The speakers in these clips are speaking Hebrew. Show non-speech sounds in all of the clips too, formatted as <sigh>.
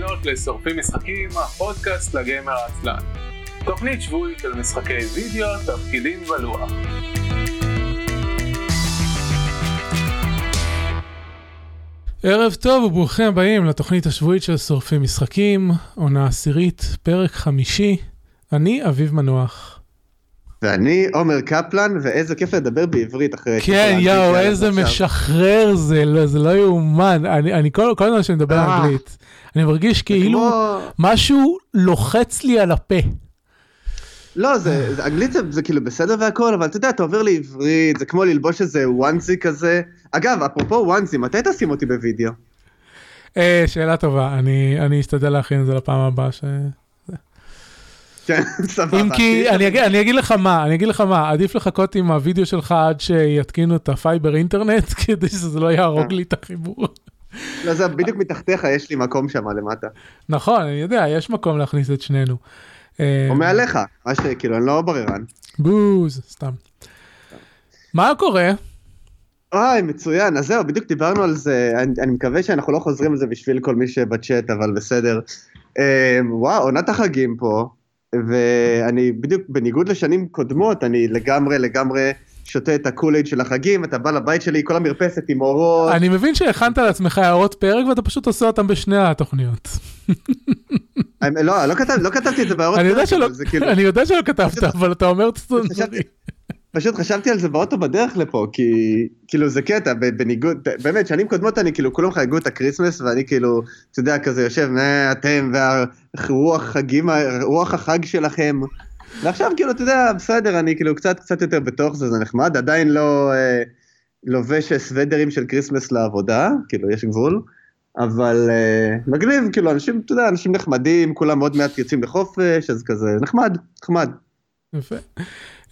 ומאזינות לשורפים משחקים, הפודקאסט לגיימר העצלן. תוכנית שבועית של משחקי וידאו, תפקידים ולוח. ערב טוב וברוכים הבאים לתוכנית השבועית של שורפים משחקים, עונה עשירית, פרק חמישי. אני אביב מנוח. ואני עומר קפלן, ואיזה כיף לדבר בעברית אחרי... כן, יואו, איזה. משחרר זה, לא, זה לא יאומן. אני, אני כל, כל הזמן שאני מדבר אה. אנגלית, אני מרגיש כאילו כמו- משהו לוחץ לי על הפה. לא, זה, זה, אנגלית זה, זה כאילו בסדר והכל, אבל אתה יודע, אתה עובר לעברית, זה כמו ללבוש איזה onesie כזה. אגב, אפרופו onesie, מתי תשים אותי בווידאו? אה, שאלה טובה, אני, אני אשתדל להכין את זה לפעם הבאה. ש... כן, סבבה. אם כי, אני אגיד, אני אגיד לך מה, אני אגיד לך מה, עדיף לחכות עם הוידאו שלך עד שיתקינו את ה fiber internet, <laughs> כדי שזה לא יהרוג לי את החיבור. לא, זה בדיוק מתחתיך, יש לי מקום שם למטה. נכון, אני יודע, יש מקום להכניס את שנינו. אה, או מעליך, מה שכאילו, אני לא בררן. בוז, סתם. מה קורה? אוי, מצוין, אז זהו, בדיוק דיברנו על זה, אני, אני מקווה שאנחנו לא חוזרים על זה בשביל כל מי שבצ'אט, אבל בסדר. אה, וואו, עונת החגים פה, ואני בדיוק, בניגוד לשנים קודמות, אני לגמרי לגמרי שותה את הקולייד של החגים, אתה בא לבית שלי, כל המרפסת עם אורות. אני מבין שהכנת לעצמך הערות פרק ואתה פשוט עושה אותם בשני התוכניות. לא, לא, לא כתבתי את זה בהערות פרק, כאילו, אני יודע שלא כתבת, אבל אתה אומר פשוט חשבתי על זה באוטו בדרך לפה, כי כאילו זה קטע, בניגוד, באמת, שנים קודמות אני כאילו, כולם חגגו את הקריסמס, ואני כאילו, אתה יודע, כזה יושב, "מה, אתם והרוח חגים, רוח החג שלכם. ועכשיו כאילו, אתה יודע, בסדר, אני כאילו קצת קצת יותר בתוך זה, זה נחמד, עדיין לא אה, לובש סוודרים של קריסמס לעבודה, כאילו, יש גבול. אבל אה, מגניב, כאילו, אנשים, אתה יודע, אנשים נחמדים, כולם עוד מעט יוצאים לחופש, אז כזה, נחמד, נחמד. יפה.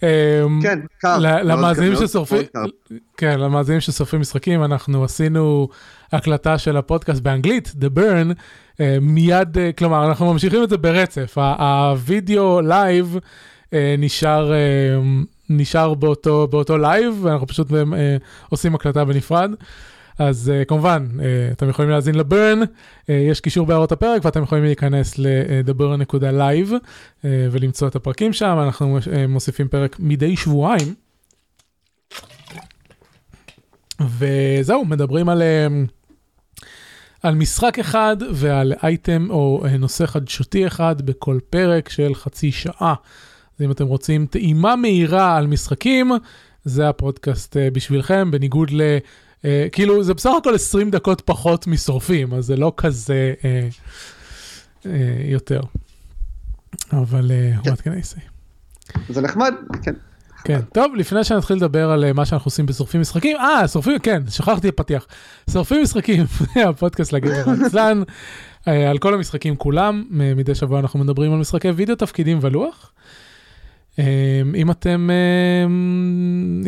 אמ, כן, קר. למאזינים ששורפים. כן, למאזינים ששורפים משחקים, אנחנו עשינו הקלטה של הפודקאסט באנגלית, The Burn, אה, מיד, אה, כלומר, אנחנו ממשיכים את זה ברצף. הווידאו live אה, נשאר, נשאר באותו, באותו live, ואנחנו פשוט עושים הקלטה בנפרד. אז אה, כמובן, אה, אתם יכולים להאזין ל Burn, אה, יש קישור בהערות הפרק ואתם יכולים להיכנס אה, ולמצוא את הפרקים שם, אנחנו אה, מוסיפים פרק מדי שבועיים. וזהו, מדברים על, אה, על משחק אחד ועל אייטם או אה, נושא חדשותי אחד בכל פרק של חצי שעה. אז אם אתם רוצים טעימה מהירה על משחקים, זה הפודקאסט uh, בשבילכם, בניגוד ל... כאילו זה בסך הכל 20 דקות פחות משורפים, אז זה לא כזה uh, uh, יותר. אבל כן. what can I say? זה נחמד, כן. כן, טוב, לפני שנתחיל לדבר על אה, מה שאנחנו עושים בשורפים משחקים, אה, שורפים, כן, שכחתי פתיח. שורפים משחקים, <laughs> הפודקאסט לגבר עצלן, אה, על כל המשחקים כולם, מדי שבוע אנחנו מדברים על משחקי וידאו, תפקידים ולוח. אה, אם אתם, אה,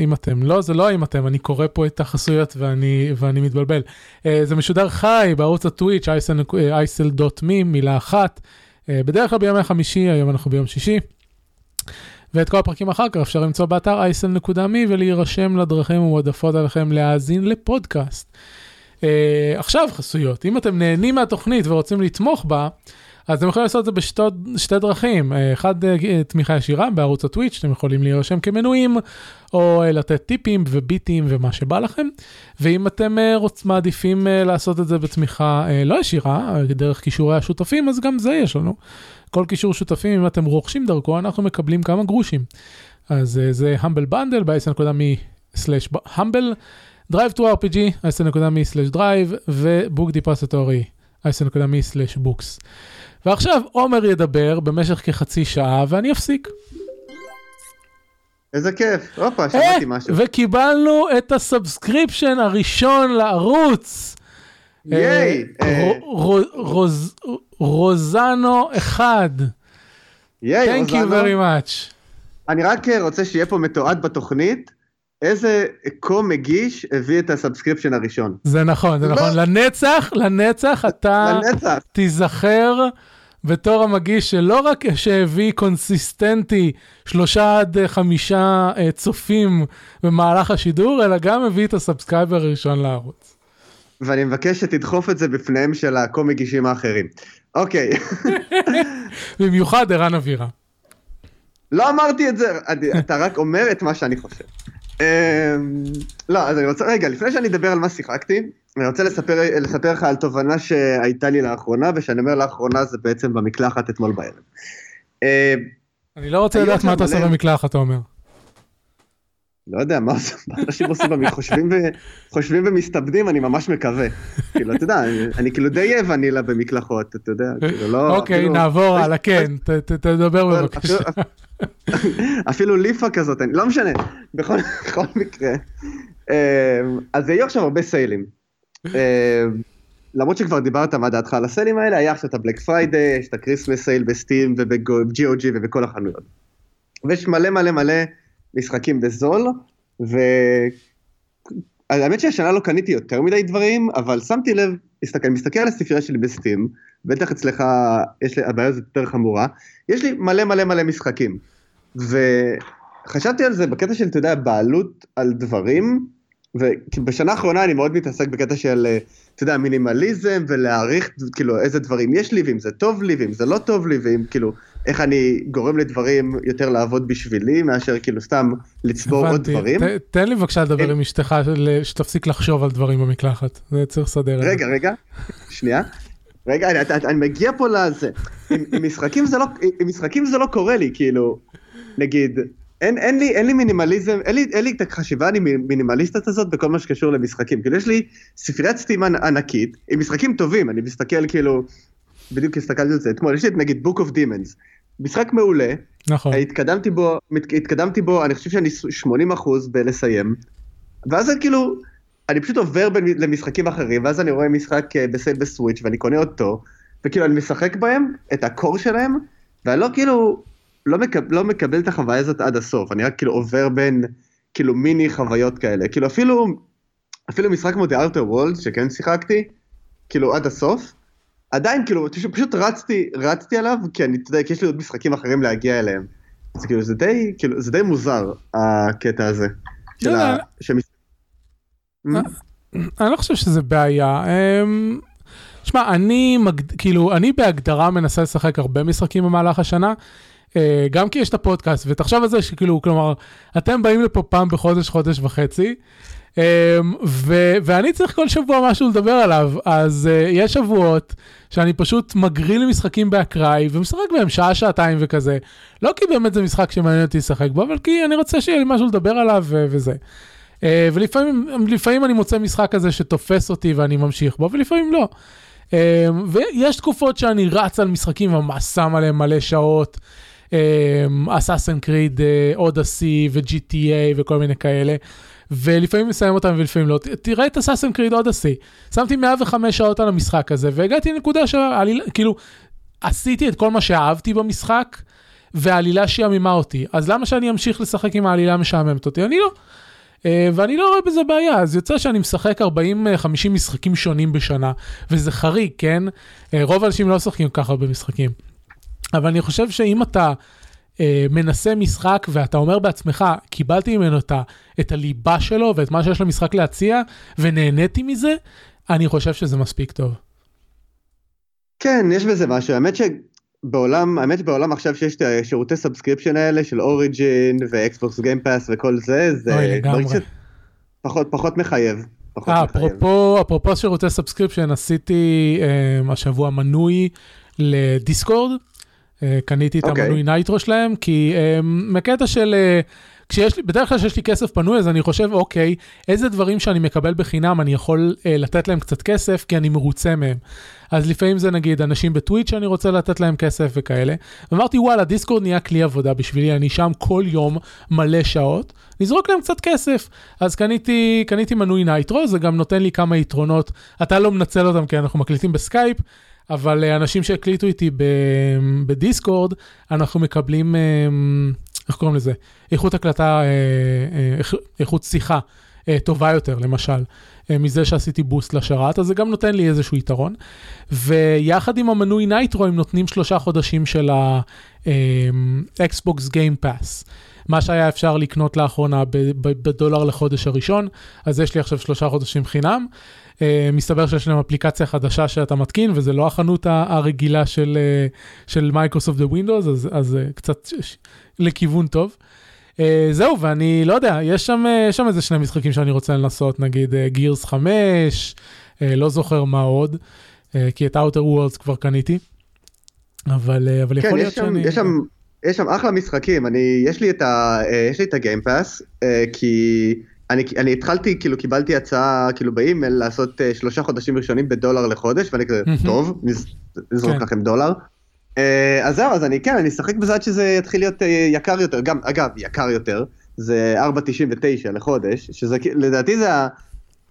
אם אתם, לא, זה לא אם אתם, אני קורא פה את החסויות ואני, ואני מתבלבל. אה, זה משודר חי בערוץ הטוויץ', isl.me, מילה אחת. אה, בדרך כלל בימי חמישי, היום אנחנו ביום שישי. ואת כל הפרקים אחר כך אפשר למצוא באתר isl.me ולהירשם לדרכים המועדפות עליכם להאזין לפודקאסט. עכשיו חסויות, אם אתם נהנים מהתוכנית ורוצים לתמוך בה, אז אתם יכולים לעשות את זה בשתי דרכים. Uh, אחד, uh, תמיכה ישירה בערוץ הטוויץ', אתם יכולים להירשם כמנויים, או uh, לתת טיפים וביטים ומה שבא לכם. ואם אתם uh, רוצ, מעדיפים uh, לעשות את זה בתמיכה uh, לא ישירה, uh, דרך כישורי השותפים, אז גם זה יש לנו. כל קישור שותפים, אם אתם רוכשים דרכו, אנחנו מקבלים כמה גרושים. אז uh, זה humble bundle ב-isn.me/humble, DriveThruRPG, isn.me/drive, ו Book Depository, isn.me/books. ועכשיו עומר ידבר במשך כחצי שעה ואני אפסיק. איזה כיף, הופה, אה, שמעתי משהו. וקיבלנו את ה subscription הראשון לערוץ. ייי, אה, אה, רו- רוז- רוזנו אחד. ייי, Thank you רוזנו. very much. אני רק רוצה שיהיה פה מתועד בתוכנית, איזה co מגיש הביא את ה subscription הראשון. זה נכון, זה לא. נכון. לנצח, לנצח אתה לנצח. תיזכר בתור המגיש שלא רק שהביא consistently שלושה עד חמישה אה, צופים במהלך השידור, אלא גם הביא את ה subscriber הראשון לערוץ. ואני מבקש שתדחוף את זה בפניהם של ה co-מגישים האחרים. אוקיי, <laughs> במיוחד ערן אבירה. לא אמרתי את זה, אתה רק אומר את מה שאני חושב. אמ, לא, אז אני רוצה, רגע, לפני שאני אדבר על מה שיחקתי, אני רוצה לספר, לספר לך על תובנה שהייתה לי לאחרונה, ושאני אומר לאחרונה זה בעצם במקלחת אתמול בערב. אמ, אני לא רוצה לדעת מה אתה עושה במקלחת, אתה אומר. לא יודע, מה אנשים עושים במקלחת, חושבים ומסתבדים, אני ממש מקווה. כאילו, אתה יודע, אני- כאילו די ונילה במקלחות, אתה יודע, כאילו, לא... אוקיי, אפילו- נעבור הלאה, כן, ת- ת- תדבר בבקשה. אפילו ליפה כזאת, לא משנה, בכל, בכל מקרה. אמ, אז היו עכשיו הרבה sale ים. אמ, למרות שכבר דיברת מה דעתך על ה sale ים האלה, היה עכשיו את ה Black Friday, יש את ה Christmas sale ב Steam וב-GOG ובכל החנויות. ויש מלא מלא מלא משחקים בזול, והאמת שהשנה לא קניתי יותר מדי דברים, אבל שמתי לב, מסתכל, מסתכל על הספרייה שלי בסטים, בטח אצלך יש לי, הבעיה הזאת יותר חמורה, יש לי מלא מלא מלא משחקים. וחשבתי על זה בקטע של, אתה יודע, בעלות על דברים, ובשנה האחרונה אני מאוד מתעסק בקטע של, אה, אתה יודע, מינימליזם ולהעריך, כאילו, איזה דברים יש לי, ואם זה טוב לי, ואם זה לא טוב לי, ואם כאילו, איך אני גורם לדברים יותר לעבוד בשבילי, מאשר כאילו סתם לצבור עוד. דברים. ת- תן לי בבקשה לדבר עם אשתך שתפסיק לחשוב על דברים במקלחת. זה צריך לסדר. רגע, רגע, שנייה. רגע, אני, אני, אני מגיע פה לזה. עם, עם, משחקים זה לא, עם משחקים זה לא קורה לי, כאילו, נגיד, אין, אין, לי, אין לי מינימליזם, אין לי, אין לי את החשיבה המינימליסטית הזאת בכל מה שקשור למשחקים. כאילו, יש לי ספריית סטים ענ- ענקית, עם משחקים טובים, אני מסתכל כאילו, בדיוק הסתכלתי על זה אתמול, יש לי את נגיד Book of Demons, משחק מעולה, נכון. התקדמתי בו, מת- התקדמתי בו, אני חושב שאני 80 אחוז בלסיים, ואז אני כאילו, אני פשוט עובר בין, למשחקים אחרים, ואז אני רואה משחק אה, בסייל בסוויץ' ואני קונה אותו, וכאילו אני משחק בהם, את הקור שלהם, ואני לא כאילו, לא, מקב, לא מקבל את החוויה הזאת עד הסוף, אני רק כאילו עובר בין, כאילו מיני חוויות כאלה, כאילו אפילו, אפילו משחק כמו The Outer World, שכן שיחקתי, כאילו עד הסוף, עדיין כאילו, פשוט, פשוט רצתי, רצתי עליו, כי אני, אתה יודע, כי יש לי עוד משחקים אחרים להגיע אליהם. אז כאילו זה די, כאילו, זה די מוזר, הקטע הזה. של ה... מש- אה, אני לא חושב שזה בעיה. אמ, שמע, אני. כאילו, אני בהגדרה מנסה לשחק הרבה משחקים במהלך השנה, אה, גם כי יש את הפודקאסט, ותחשוב על זה שכאילו, כלומר, אתם באים לפה פעם בחודש, חודש וחצי, אמ, ו- ואני צריך כל שבוע משהו לדבר עליו, אז uh, יש שבועות שאני פשוט מגריל משחקים באקראי ומשחק בהם שעה, שעתיים וכזה. לא כי באמת זה משחק שמעניין אותי לשחק בו, אבל כי אני רוצה שיהיה לי משהו לדבר עליו ו- וזה. ולפעמים לפעמים אני מוצא משחק כזה שתופס אותי ואני ממשיך בו, ולפעמים לא. ויש תקופות שאני רץ על משחקים וממש שם עליהם מלא שעות. אסאסן קריד, אודסי ו-GTA וכל מיני כאלה. ולפעמים מסיים אותם ולפעמים לא. תראה את אסאסן קריד אודסי. שמתי 105 שעות על המשחק הזה, והגעתי לנקודה שהעלילה, כאילו, עשיתי את כל מה שאהבתי במשחק, והעלילה שעממה אותי. אז למה שאני אמשיך לשחק עם העלילה המשעממת אותי? אני לא. אה, ואני לא רואה בזה בעיה, אז יוצא שאני משחק 40-50 משחקים שונים בשנה, וזה חריג, כן? אה, רוב האנשים לא משחקים ככה במשחקים. אבל אני חושב שאם אתה אה, מנסה משחק ואתה אומר בעצמך, קיבלתי ממנו את, ה, את הליבה שלו ואת מה שיש למשחק להציע, ונהניתי מזה, אני חושב שזה מספיק טוב. כן, יש בזה משהו. האמת שבעולם, האמת שבעולם עכשיו שיש את השירותי subscription האלה של Origin ו Xbox Game Pass וכל זה, זה. דברים שפחות פחות מחייב. פחות אה, מחייב. אפרופו, אפרופו שירותי subscription, עשיתי אה, השבוע מנוי ל Discord, קניתי את אוקיי. המנוי Nitro שלהם, כי אה, מקטע של... אה, כשיש לי, בדרך כלל כשיש לי כסף פנוי, אז אני חושב, אוקיי, איזה דברים שאני מקבל בחינם אני יכול אה, לתת להם קצת כסף, כי אני מרוצה מהם. אז לפעמים זה נגיד אנשים ב Twitch שאני רוצה לתת להם כסף וכאלה. ואמרתי, וואלה, Discord נהיה כלי עבודה בשבילי, אני שם כל יום מלא שעות, נזרוק להם קצת כסף. אז קניתי, קניתי מנוי Nitro, זה גם נותן לי כמה יתרונות. אתה לא מנצל אותם כי אנחנו מקליטים בסקייפ, אבל אה, אנשים שהקליטו איתי ב Discord, אנחנו מקבלים, אה, איך קוראים לזה? איכות הקלטה, אה, אה, איכ- איכות שיחה טובה יותר, למשל, מזה שעשיתי boost לשרת, אז זה גם נותן לי איזשהו יתרון. ויחד עם המנוי Nitro, הם נותנים שלושה חודשים של ה-Xbox Game Pass. מה שהיה אפשר לקנות לאחרונה בדולר לחודש הראשון, אז יש לי עכשיו שלושה חודשים חינם. אה, מסתבר שיש להם אפליקציה חדשה שאתה מתקין וזה לא החנות הרגילה של, אה, של Microsoft Windows, אז, אז אה, קצת לכיוון טוב. זהו, ואני לא יודע, יש שם, אה, שם איזה שני משחקים שאני רוצה לנסות, נגיד Gears אה, 5, אה, לא זוכר מה עוד, כי את Outer Worlds כבר קניתי. אבל, אבל כן, יכול להיות שם, שאני... יש שם, יש שם אחלה משחקים, אני, יש לי את ה... יש לי את ה Game Pass, כי אני, אני התחלתי, כאילו קיבלתי הצעה, כאילו באימייל, לעשות אה, שלושה חודשים ראשונים בדולר לחודש, ואני כזה, טוב, נזרוק כן. לכם דולר. אה, אז זהו, אז אני, כן, אני אשחק בזה עד שזה יתחיל להיות אה, יקר יותר, גם, אגב, יקר יותר, זה 4.99 לחודש, שזה, לדעתי זה ה...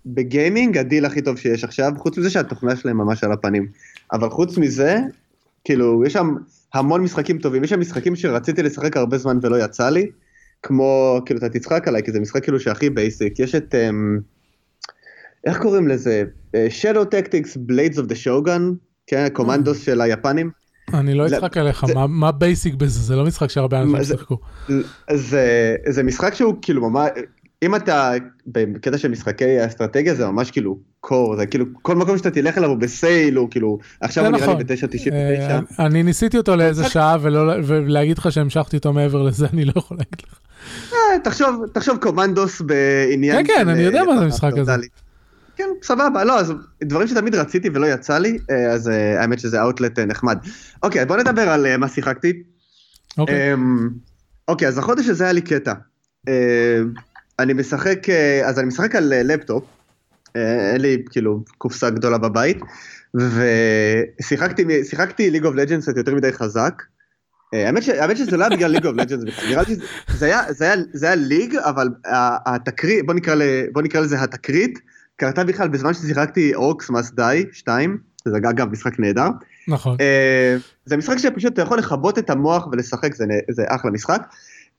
ב gaming ה deal הכי טוב שיש עכשיו, חוץ מזה שהתוכנה שלהם ממש על הפנים. אבל חוץ מזה, כאילו, יש שם המון משחקים טובים, יש שם משחקים שרציתי לשחק הרבה זמן ולא יצא לי. כמו, כאילו, אתה תצחק עליי, כי זה משחק כאילו שהכי basic, יש את, אמ, איך קוראים לזה? אה, Shadow Tactics Blades of the Shogun, כן, Commandos אממ. של היפנים. אני לא אצחק עליך, מה, basic בזה? זה לא משחק שהרבה אנשים ישחקו. זה, זה משחק שהוא כאילו ממש, אם אתה בקטע של משחקי אסטרטגיה זה ממש כאילו core, זה כאילו כל מקום שאתה תלך אליו הוא ב sale, הוא כאילו, עכשיו הוא נראה לי נכון. ב-9.99. אה, אני ניסיתי אותו לאיזה שעה ולהגיד לך שהמשכתי אותו מעבר לזה אני לא יכול להגיד לך. אה, תחשוב, תחשוב קומנדוס בעניין. כן, כן, אני יודע מה זה המשחק הזה. כן, סבבה, לא, אז דברים שתמיד רציתי ולא יצא לי, אה, אז אה, האמת שזה אאוטלט נחמד. אוקיי, בוא נדבר על מה שיחקתי. אוקיי. אמ, אוקיי, אז החודש הזה היה לי קטע. אני משחק, אז אני משחק על לפטופ, אין לי כאילו קופסה גדולה בבית, ושיחקתי League of Legends קצת יותר מדי חזק. אה, האמת שזה לא היה בגלל League of Legends בכלל, נראה לי שזה היה League, אבל התקרית, בוא נקרא לזה התקרית, קרתה בכלל בזמן ששיחקתי Orcs Must Die 2, זה אגב משחק נהדר. נכון. אה, זה משחק שפשוט אתה יכול לכבות את המוח ולשחק, זה אחלה משחק.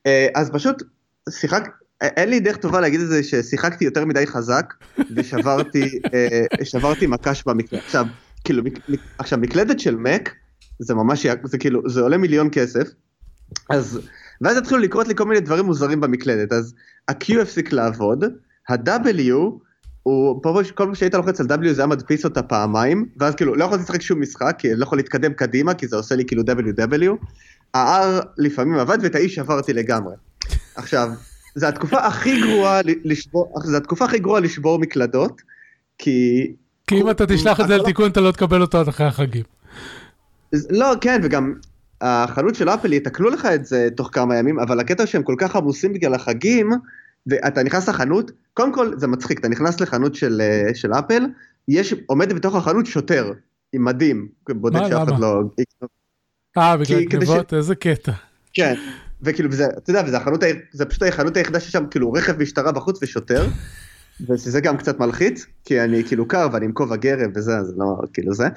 אה, אז פשוט שיחק, אין לי דרך טובה להגיד את זה ששיחקתי יותר מדי חזק <laughs> ושברתי מקש במקלדת. עכשיו, כאילו, עכשיו מקלדת של מק, זה ממש, זה כאילו, זה עולה מיליון כסף, אז, ואז התחילו לקרות לי כל מיני דברים מוזרים במקלדת, אז ה-Q הפסיק לעבוד, ה-W, הוא, כל פעם שהיית לוחץ על W זה היה מדפיס אותה פעמיים, ואז כאילו לא יכולתי לשחק שום משחק, כי אני לא יכול להתקדם קדימה, כי זה עושה לי כאילו WW, ה-R לפעמים עבד ואת ה-E שברתי לגמרי. עכשיו, זו התקופה הכי גרועה לשבור, זו התקופה הכי גרועה לשבור מקלדות, כי... כי אם אתה תשלח את זה לתיקון אתה לא תקבל אותו עד אחרי החגים. לא, כן, וגם החנות של אפל יתקנו לך את זה תוך כמה ימים, אבל הקטע שהם כל כך עמוסים בגלל החגים, ואתה נכנס לחנות, קודם כל זה מצחיק, אתה נכנס לחנות של, אה, של אפל, יש, עומד בתוך החנות שוטר, עם מדים, בודק שאף אחד לא... אה, בגלל גנבות, ש... איזה קטע. כן, וכאילו, וזה, אתה יודע, וזה החנות, זה פשוט החנות היחידה ששם כאילו רכב משטרה בחוץ ושוטר, וזה גם קצת מלחיץ, כי אני כאילו קר ואני עם כובע גרב וזה, אז לא כאילו זה.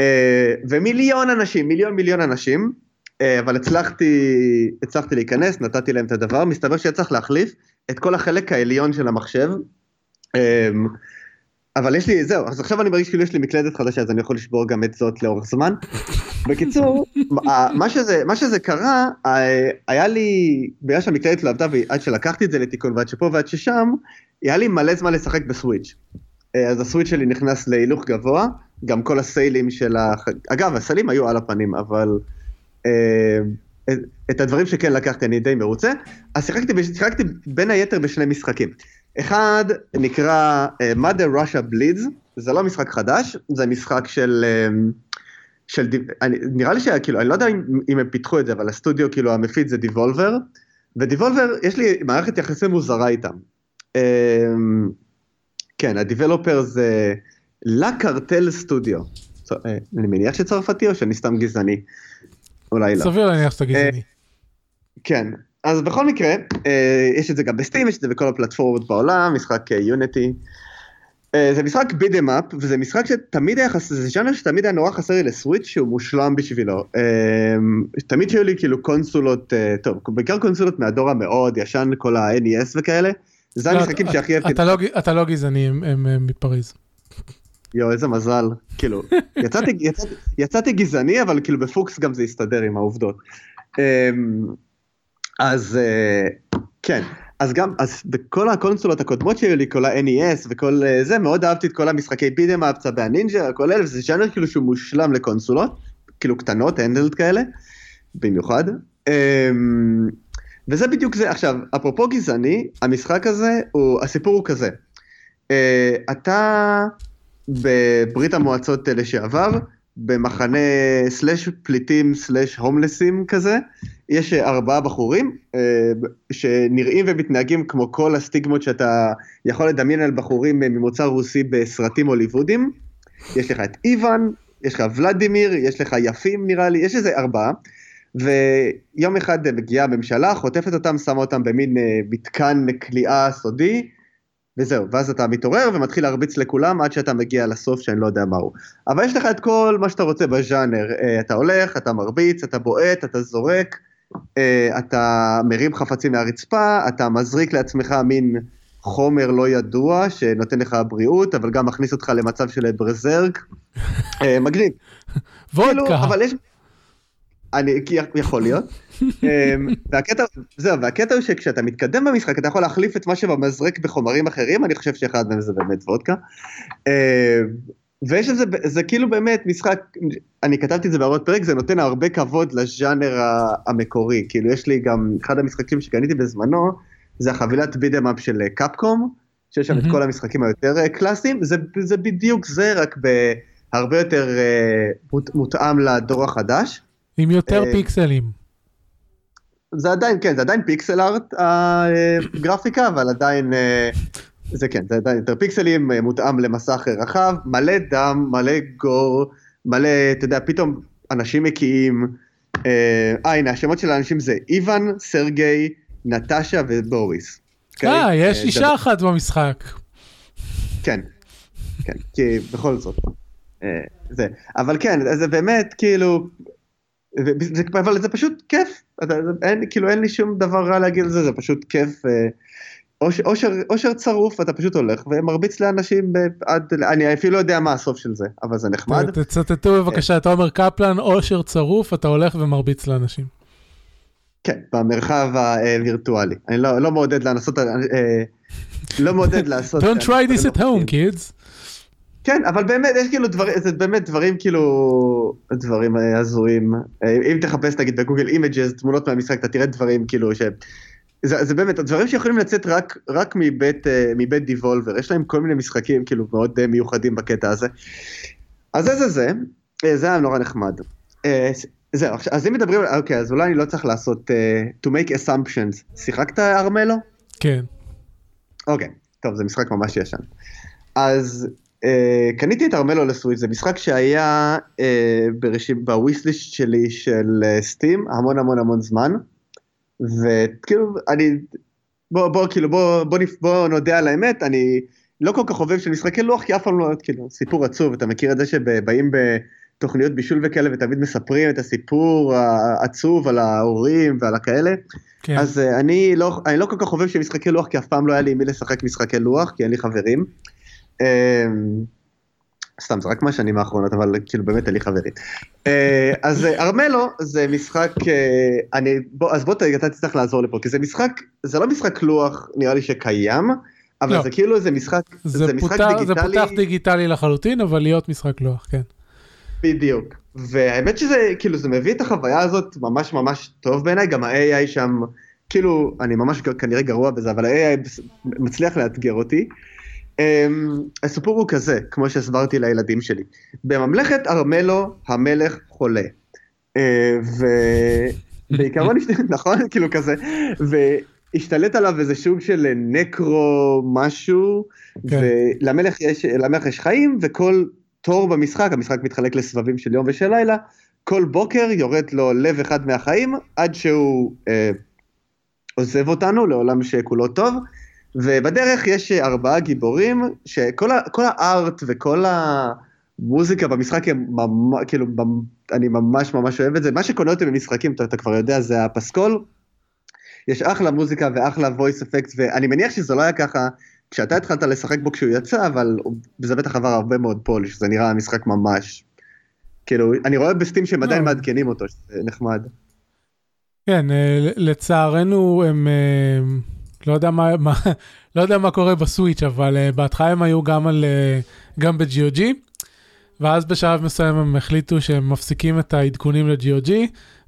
אה, ומיליון אנשים, מיליון מיליון אנשים, אה, אבל הצלחתי, הצלחתי להיכנס, נתתי להם את הדבר, מסתבר שצריך להחליף את כל החלק העליון של המחשב. אבל יש לי, זהו, אז עכשיו אני מרגיש כאילו יש לי מקלדת חדשה, אז אני יכול לשבור גם את זאת לאורך זמן. בקיצור, <laughs> מה שזה, מה שזה קרה, היה לי, בגלל שהמקלדת לא עבדה ועד שלקחתי את זה לתיקון ועד שפה ועד ששם, היה לי מלא זמן לשחק בסוויץ'. אה, אז הסוויץ' שלי נכנס להילוך גבוה, גם כל הסיילים של ה... אגב, הסיילים היו על הפנים, אבל אה, את הדברים שכן לקחתי אני די מרוצה. אז שיחקתי, שיחקתי בין היתר בשני משחקים. אחד נקרא uh, Mother Russia Bleeds, זה לא משחק חדש, זה משחק של... Uh, של אני, נראה לי שכאילו, אני לא יודע אם, אם הם פיתחו את זה, אבל הסטודיו, כאילו, המפיץ זה דיבולבר, ודיבולבר, יש לי מערכת יחסים מוזרה איתם. אמ, כן, הדיבלופר זה לה קרטל סטודיו. אני מניח שצרפתי או שאני סתם גזעני? אולי לא. סביר להניח שאתה גזעני. כן, אז בכל מקרה, אה, יש את זה גם בסטים, יש את זה בכל הפלטפורמות בעולם, משחק יוניטי. אה, זה משחק בידם אפ, וזה משחק שתמיד היה חסר, זה ז'אנר שתמיד היה נורא חסר לי לסוויץ' שהוא מושלם בשבילו. אה, תמיד שהיו לי כאילו קונסולות, טוב, בעיקר קונסולות מהדור המאוד ישן, כל ה-NES וכאלה. זה לא, המשחקים שהכי אהבתי. לא אתה לא גזעני, הם מפריז. יואו, איזה מזל. כאילו, יצאתי, יצאתי, יצאתי גזעני, אבל כאילו בפוקס גם זה יסתדר עם העובדות. אז אה, כן, אז גם, אז בכל הקונסולות הקודמות שהיו לי, כל ה-NES וכל אה, זה, מאוד אהבתי את כל המשחקי בידם אפצה והנינג'ה, כל אלה, וזה ז'אנר כאילו שהוא מושלם לקונסולות, כאילו קטנות, הנדלד כאלה, במיוחד. אמ, וזה בדיוק זה. עכשיו, אפרופו גזעני, המשחק הזה, הוא, הסיפור הוא כזה. אה, אתה בברית המועצות לשעבר, במחנה סלאש פליטים סלאש הומלסים כזה, יש ארבעה בחורים אה, שנראים ומתנהגים כמו כל הסטיגמות שאתה יכול לדמיין על בחורים ממוצא רוסי בסרטים הוליוודים. יש לך את איוון, יש לך ולדימיר, יש לך יפים נראה לי, יש איזה ארבעה. ויום אחד מגיעה הממשלה, חוטפת אותם, שמה אותם במין אה, מתקן כליאה סודי, וזהו, ואז אתה מתעורר ומתחיל להרביץ לכולם עד שאתה מגיע לסוף שאני לא יודע מהו. אבל יש לך את כל מה שאתה רוצה בז'אנר, אה, אתה הולך, אתה מרביץ, אתה בועט, אתה זורק, אה, אתה מרים חפצים מהרצפה, אתה מזריק לעצמך מין חומר לא ידוע שנותן לך בריאות, אבל גם מכניס אותך למצב של ברזרק. מגניב. <laughs> וודקה. כאילו, אבל יש... אני, יכול להיות. <laughs> אמ, והקטע, זהו, והקטע הוא שכשאתה מתקדם במשחק אתה יכול להחליף את מה שבמזרק בחומרים אחרים, אני חושב שאחד מהם זה באמת וודקה. אמ, ויש לזה, זה כאילו באמת משחק, אני כתבתי את זה בערוץ פרק, זה נותן הרבה כבוד לז'אנר המקורי, כאילו יש לי גם, אחד המשחקים שקניתי בזמנו, זה החבילת בידם אפ של קפקום, שיש שם את כל המשחקים היותר אה, קלאסיים, זה, זה בדיוק זה, רק בהרבה יותר uh, מותאם לדור החדש. עם יותר אה, פיקסלים. זה עדיין, כן, זה עדיין פיקסל ארט הגרפיקה, אבל עדיין, אה, זה כן, זה עדיין יותר פיקסלים, אה, מותאם למסך רחב, מלא דם, מלא גור, מלא, אתה יודע, פתאום אנשים מקיאים, אה, הנה, השמות של האנשים זה איוון, סרגי, נטשה ובוריס. אוקיי? אה, יש אישה אחת במשחק. כן, כן, כי בכל זאת. זה, אבל כן, זה באמת, כאילו, זה, אבל זה פשוט כיף, אתה, אין, כאילו אין לי שום דבר רע להגיד על זה, זה פשוט כיף. אושר, אושר, אושר צרוף, אתה פשוט הולך ומרביץ לאנשים עד, אני אפילו לא יודע מה הסוף של זה, אבל זה נחמד. תצטטו בבקשה אתה אומר קפלן, אושר צרוף, אתה הולך ומרביץ לאנשים. כן, במרחב הווירטואלי. אני לא, לא מעודד לנסות, אה, לא מעודד לעשות... Don't try this at home, kids. כן, אבל באמת, יש כאילו דברים, זה באמת דברים כאילו, דברים הזויים. אם תחפש נגיד ב Google Images תמונות מהמשחק, אתה תראה דברים כאילו ש... זה, זה באמת, דברים שיכולים לצאת רק, רק מבית, אה, מבית Devolver, יש להם כל מיני משחקים כאילו מאוד אה, מיוחדים בקטע הזה. אז זה זה זה, אה, זה היה נורא נחמד. זהו, אז אם מדברים, אוקיי, אז אולי אני לא צריך לעשות, uh, to make assumptions. שיחקת ארמלו? כן. אוקיי, טוב, זה משחק ממש ישן. אז Uh, קניתי את ארמלו לסוויץ', זה משחק שהיה uh, בוויסליסט שלי של סטים uh, המון המון המון זמן, וכאילו אני, בוא, בוא כאילו בוא, בוא, בוא, בוא נודה על האמת, אני לא כל כך חובב של משחקי לוח, כי אף פעם לא, כאילו, סיפור עצוב, אתה מכיר את זה שבאים בתוכניות בישול וכאלה ותמיד מספרים את הסיפור העצוב על ההורים ועל הכאלה, כן. אז uh, אני, לא, אני לא כל כך חובב של משחקי לוח, כי אף פעם לא היה לי מי לשחק משחקי לוח, כי אין לי חברים. אמ, סתם זה רק מהשנים האחרונות אבל כאילו באמת אין לי חברים. אה, אז אה, ארמלו זה משחק אה, אני בוא אז בוא אתה תצטרך לעזור לפה כי זה משחק זה לא משחק לוח נראה לי שקיים אבל לא. זה כאילו זה משחק זה, זה משחק פותח, דיגיטלי זה פותח דיגיטלי לחלוטין אבל להיות משחק לוח כן. בדיוק והאמת שזה כאילו זה מביא את החוויה הזאת ממש ממש טוב בעיניי גם ה-AI שם כאילו אני ממש כנראה גרוע בזה אבל ה-AI מצליח לאתגר אותי. Um, הסיפור הוא כזה, כמו שהסברתי לילדים שלי. בממלכת ארמלו המלך חולה. Uh, ובעיקרון, <laughs> נכון? כאילו כזה. והשתלט עליו איזה סוג של נקרו משהו, כן. ולמלך יש, יש חיים, וכל תור במשחק, המשחק מתחלק לסבבים של יום ושל לילה, כל בוקר יורד לו לב אחד מהחיים, עד שהוא אה, עוזב אותנו לעולם שכולו טוב, ובדרך יש ארבעה גיבורים, שכל הארט וכל המוזיקה במשחק, הם ממש, כאילו, אני ממש ממש אוהב את זה. מה שקונה אותי במשחקים, אתה, אתה כבר יודע, זה הפסקול. יש אחלה מוזיקה ואחלה voice effects, ואני מניח שזה לא היה ככה כשאתה התחלת לשחק בו כשהוא יצא, אבל זה בטח עבר הרבה מאוד פוליש, זה נראה משחק ממש. כאילו, אני רואה בסטים שהם עדיין לא. מעדכנים אותו, שזה נחמד. כן, אה, לצערנו הם, אה, לא יודע מה, מה, לא יודע מה קורה בסוויץ', אבל אה, בהתחלה הם היו גם, על, גם ב-GOG, ואז בשלב מסוים הם החליטו שהם מפסיקים את העדכונים ל-GOG,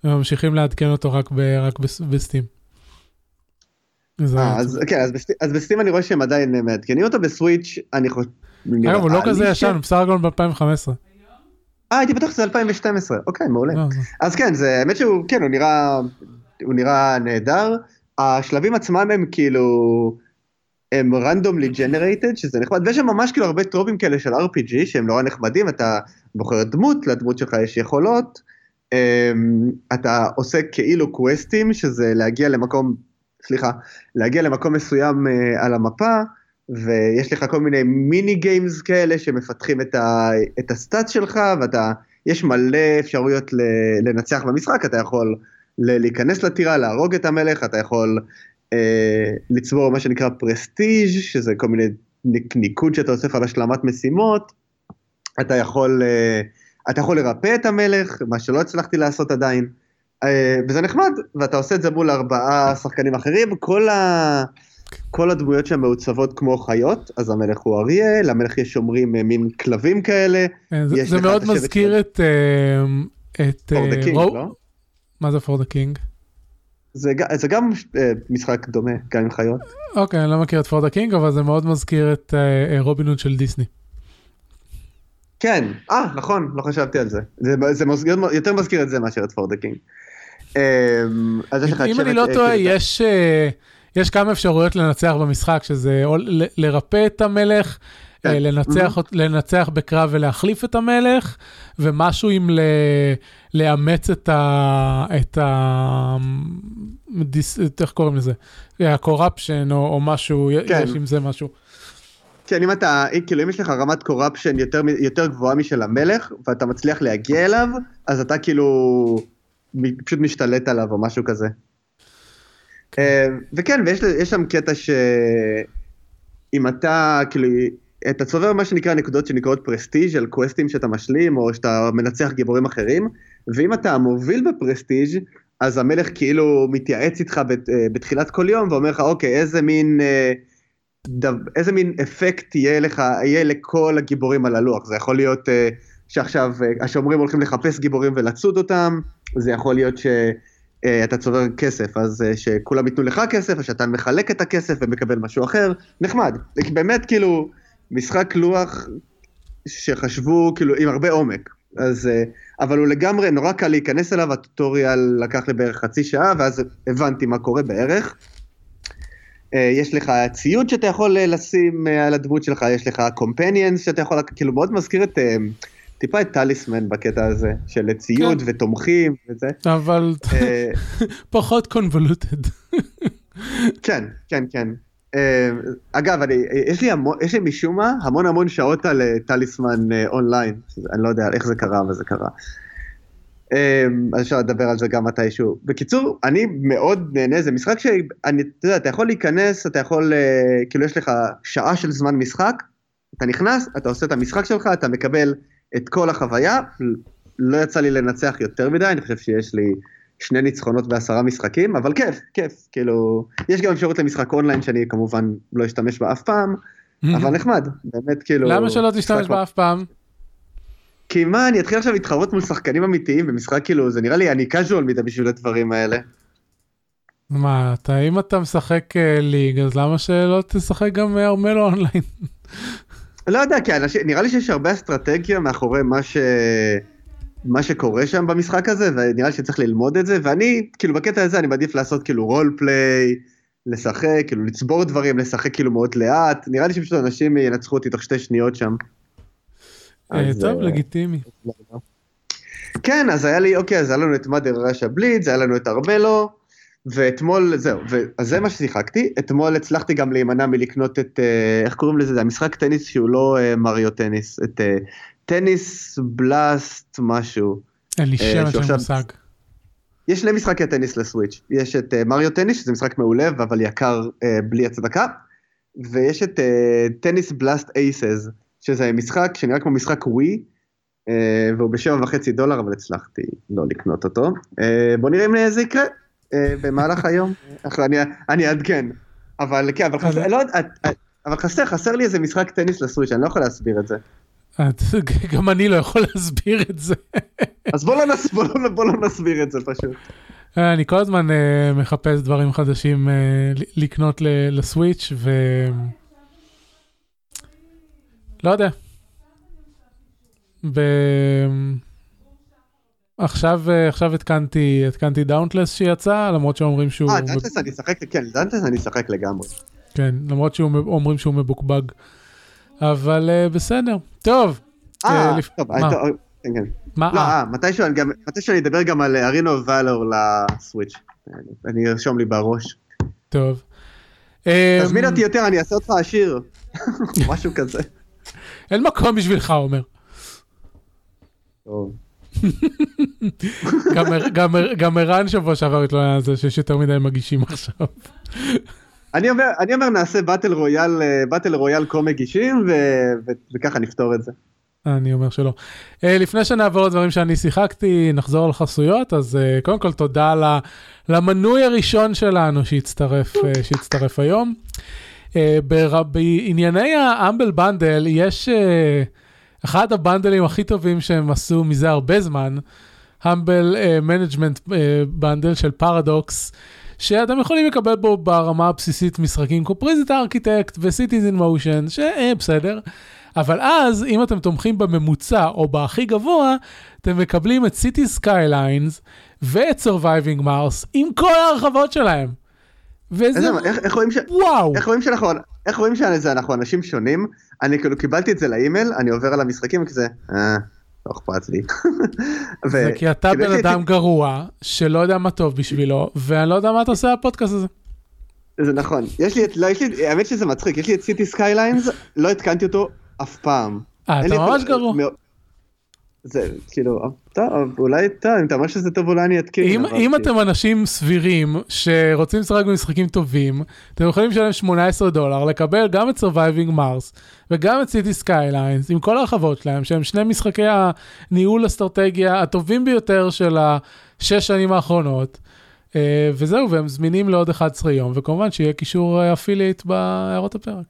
וממשיכים לעדכן אותו רק, ב, רק בסטים. אז כן, אז, בסט, אז בסטים אני רואה שהם עדיין מעדכנים אותו, בסוויץ' אני חושב... אגב, הוא לא כזה ישן, הוא בסך הכל ב-2015. אה, הייתי בטוח שזה 2012, אוקיי, מעולה. לא, לא. אז כן, זה, האמת שהוא, כן, הוא נראה, הוא נראה נהדר. השלבים עצמם הם כאילו, הם randomly generated, שזה נחמד, ויש שם ממש כאילו הרבה trope ים כאלה של RPG שהם נורא נחמדים, אתה בוחר דמות, לדמות שלך יש יכולות, אמ, אתה עושה כאילו quest ים, שזה להגיע למקום, סליחה, להגיע למקום מסוים אה, על המפה, ויש לך כל מיני mini games כאלה שמפתחים את, ה, את ה stats שלך, ואתה, יש מלא אפשרויות לנצח במשחק, אתה יכול להיכנס לטירה, להרוג את המלך, אתה יכול אה, לצבור מה שנקרא פרסטיג', שזה כל מיני ניקוד שאתה אוסף על השלמת משימות, אתה יכול, אה, אתה יכול לרפא את המלך, מה שלא הצלחתי לעשות עדיין, אה, וזה נחמד, ואתה עושה את זה מול ארבעה שחקנים אחרים, כל ה... כל הדמויות שם מעוצבות כמו חיות, אז המלך הוא אריה, למלך יש שומרים אה, מין כלבים כאלה. כן, זה, זה מאוד מזכיר. את... אה, את For the King, רו... לא? מה זה For the King? זה, זה גם אה, משחק דומה, גם עם חיות. אוקיי, אני לא מכיר את For the King, אבל זה מאוד מזכיר את רובין הוד של דיסני. כן, אה, נכון, לא חשבתי על זה. זה, זה מזכיר, יותר מזכיר את זה מאשר את For the King. אם אני לא טועה, יש... יש כמה אפשרויות לנצח במשחק, שזה או לרפא את המלך, כן. אה, לנצח, mm-hmm. לנצח בקרב ולהחליף את המלך, ומשהו עם ל, לאמץ את ה... את ה... דיס, איך קוראים לזה? הקורפשן או, או משהו, כן. יש עם זה משהו. כן, אם אתה, כאילו אם יש לך רמת קורפשן יותר, יותר גבוהה משל המלך, ואתה מצליח להגיע אליו, אז אתה כאילו פשוט משתלט עליו או משהו כזה. אה, וכן, ויש שם קטע שאם אתה, כאילו, אתה צובר מה שנקרא נקודות שנקראות פרסטיג' על קווסטים שאתה משלים, או שאתה מנצח גיבורים אחרים, ואם אתה מוביל בפרסטיג', אז המלך כאילו מתייעץ איתך אה, בתחילת כל יום ואומר לך, אוקיי, איזה מין, אה, איזה מין אפקט יהיה לך, יהיה לכל הגיבורים על הלוח. זה יכול להיות שעכשיו השומרים הולכים לחפש גיבורים ולצוד אותם, זה יכול להיות ש... אה, אתה צובר כסף, אז אה, שכולם ייתנו לך כסף, או שאתה מחלק את הכסף ומקבל משהו אחר, נחמד. באמת כאילו משחק לוח שחשבו כאילו עם הרבה עומק. אז, אה, אבל הוא לגמרי, נורא קל להיכנס אליו, הטוטוריאל לקח לי בערך חצי שעה, ואז הבנתי מה קורה בערך. יש לך ציוד שאתה יכול לשים על הדמות שלך, יש לך קומפניאנס שאתה יכול, כאילו מאוד מזכיר את... טיפה את טליסמן בקטע הזה, של ציוד כן. ותומכים וזה. אבל אה, <laughs> פחות קונבולוטד. כן, כן, כן. אה, אגב, אני, יש, לי המון, יש לי משום מה המון המון שעות על אה, טליסמן אונליין, אני לא יודע איך זה קרה, אבל זה קרה. אז אפשר לדבר על זה גם מתישהו. בקיצור, אני מאוד נהנה, זה משחק שאני, אתה יודע, אתה יכול להיכנס, אתה יכול, כאילו יש לך שעה של זמן משחק, אתה נכנס, אתה עושה את המשחק שלך, אתה מקבל את כל החוויה, לא יצא לי לנצח יותר מדי, אני חושב שיש לי שני ניצחונות בעשרה משחקים, אבל כיף, כיף, כאילו, יש גם אפשרות למשחק אונליין שאני כמובן לא אשתמש בה אף פעם, <laughs> אבל נחמד, באמת כאילו... למה שלא תשתמש בה אף פעם? כי מה, אני אתחיל עכשיו להתחרות מול שחקנים אמיתיים במשחק כאילו, זה נראה לי אני casual מדי בשביל הדברים האלה. מה, אתה, אם אתה משחק ליג, אז למה שלא תשחק גם ארמלו אונליין? לא יודע, כי אנשים, נראה לי שיש הרבה אסטרטגיה מאחורי מה, ש... מה שקורה שם במשחק הזה, ונראה לי שצריך ללמוד את זה, ואני, כאילו, בקטע הזה אני מעדיף לעשות כאילו רול פליי, לשחק, כאילו לצבור דברים, לשחק כאילו מאוד לאט, נראה לי שפשוט אנשים ינצחו אותי תוך שתי שניות שם. אה, טוב, אה, לגיטימי. כן, אז היה לי, אוקיי, אז היה לנו את מאדר ראשה בלידס, היה לנו את ארמלו, ואתמול, זהו, אז זה מה ששיחקתי, אתמול הצלחתי גם להימנע מלקנות את, אה, איך קוראים לזה, זה המשחק טניס שהוא לא אה, מריו טניס, את אה, טניס בלאסט משהו. אין לי שם של מושג. יש שני משחקי טניס לסוויץ', יש את מריו טניס, שזה משחק מעולה, אבל יקר בלי הצדקה, ויש את טניס בלאסט אייסס, שזה משחק שנראה כמו משחק ווי, והוא בשבע וחצי דולר, אבל הצלחתי לא לקנות אותו. בוא נראה אם זה יקרה. אה, במהלך היום, אני- אעדכן. אבל כן, אבל חסר, לא, את- את- אבל חסר, חסר לי איזה משחק טניס ל Switch, אני לא יכול להסביר את זה. <laughs> גם אני לא יכול להסביר את זה. אז בוא לא נס- בוא לא- בוא לא נסביר את זה פשוט. אני כל הזמן אה, מחפש דברים חדשים אה, ל- לקנות ל- ל Switch ו... לא יודע. ב... עכשיו אה, עכשיו התקנתי התקנתי Dauntless שיצא למרות שאומרים שהוא אה, דנטס אני אשחק, כן, דנטס אני אשחק לגמרי. כן למרות שאומרים שהוא מבוקבג. אבל אה, בסדר טוב. אה, אה, טוב, מה? כן. מה? לא, מתישהו אני אדבר גם על ארינו ואלור לסוויץ'. אני ארשום לי בראש. טוב. תזמין אותי יותר, אני אעשה אותך עשיר. <laughs> משהו כזה. אין מקום בשבילך אומר. טוב. גם, ערן שבוע שעבר התלונן על זה שיש יותר מדי מגישים עכשיו. אני אומר, אני אומר נעשה באטל רויאל, באטל רויאל כה מגישים, ו- ו- וככה נפתור את זה. אני אומר שלא. Uh, לפני שנעבור לדברים שאני שיחקתי, נחזור על חסויות, אז uh, קודם כל תודה ל- למנוי הראשון שלנו שהצטרף, uh, שהצטרף היום. Uh, בר- בענייני האמבל בנדל, יש uh, אחד הבנדלים הכי טובים שהם עשו מזה הרבה זמן, Humble Management Bundle של פרדוקס. שאתם יכולים לקבל בו ברמה הבסיסית משחקים כמו Prison Architect ו Cities in Motion, שבסדר. אבל אז, אם אתם תומכים בממוצע או בהכי גבוה, אתם מקבלים את City Skylines ואת Surviving Mars עם כל ההרחבות שלהם. וזה, איזה- איך- איך רואים ש... וואו, איך רואים שאנחנו, איך רואים שזה אנחנו אנשים שונים? אני כאילו קיבלתי את זה לאימייל, אני עובר על המשחקים וכזה, אה, לא אכפת לי. <laughs> זה ו- כי אתה בן אדם גרוע, שלא יודע מה טוב בשבילו, ואני לא יודע מה אתה עושה בפודקאסט הזה. זה נכון. יש לי את, לא, יש לי, האמת שזה מצחיק, יש לי את City Skylines, לא התקנתי אותו אף פעם. אה, אתה ממש גרוע. זה כאילו, טוב, אולי, טוב, אם אתה אומר שזה טוב אולי אני אתקין. אם, אם כאילו- אתם אנשים סבירים שרוצים לשחק במשחקים טובים, אתם יכולים לשלם 18 דולר, לקבל גם את Surviving Mars וגם את City Skylines עם כל ההרחבות שלהם, שהם שני משחקי הניהול אסטרטגיה הטובים ביותר של השש שנים האחרונות. אה, וזהו, והם זמינים לעוד 11 יום, וכמובן שיהיה קישור affiliate בהערות הפרק. אה,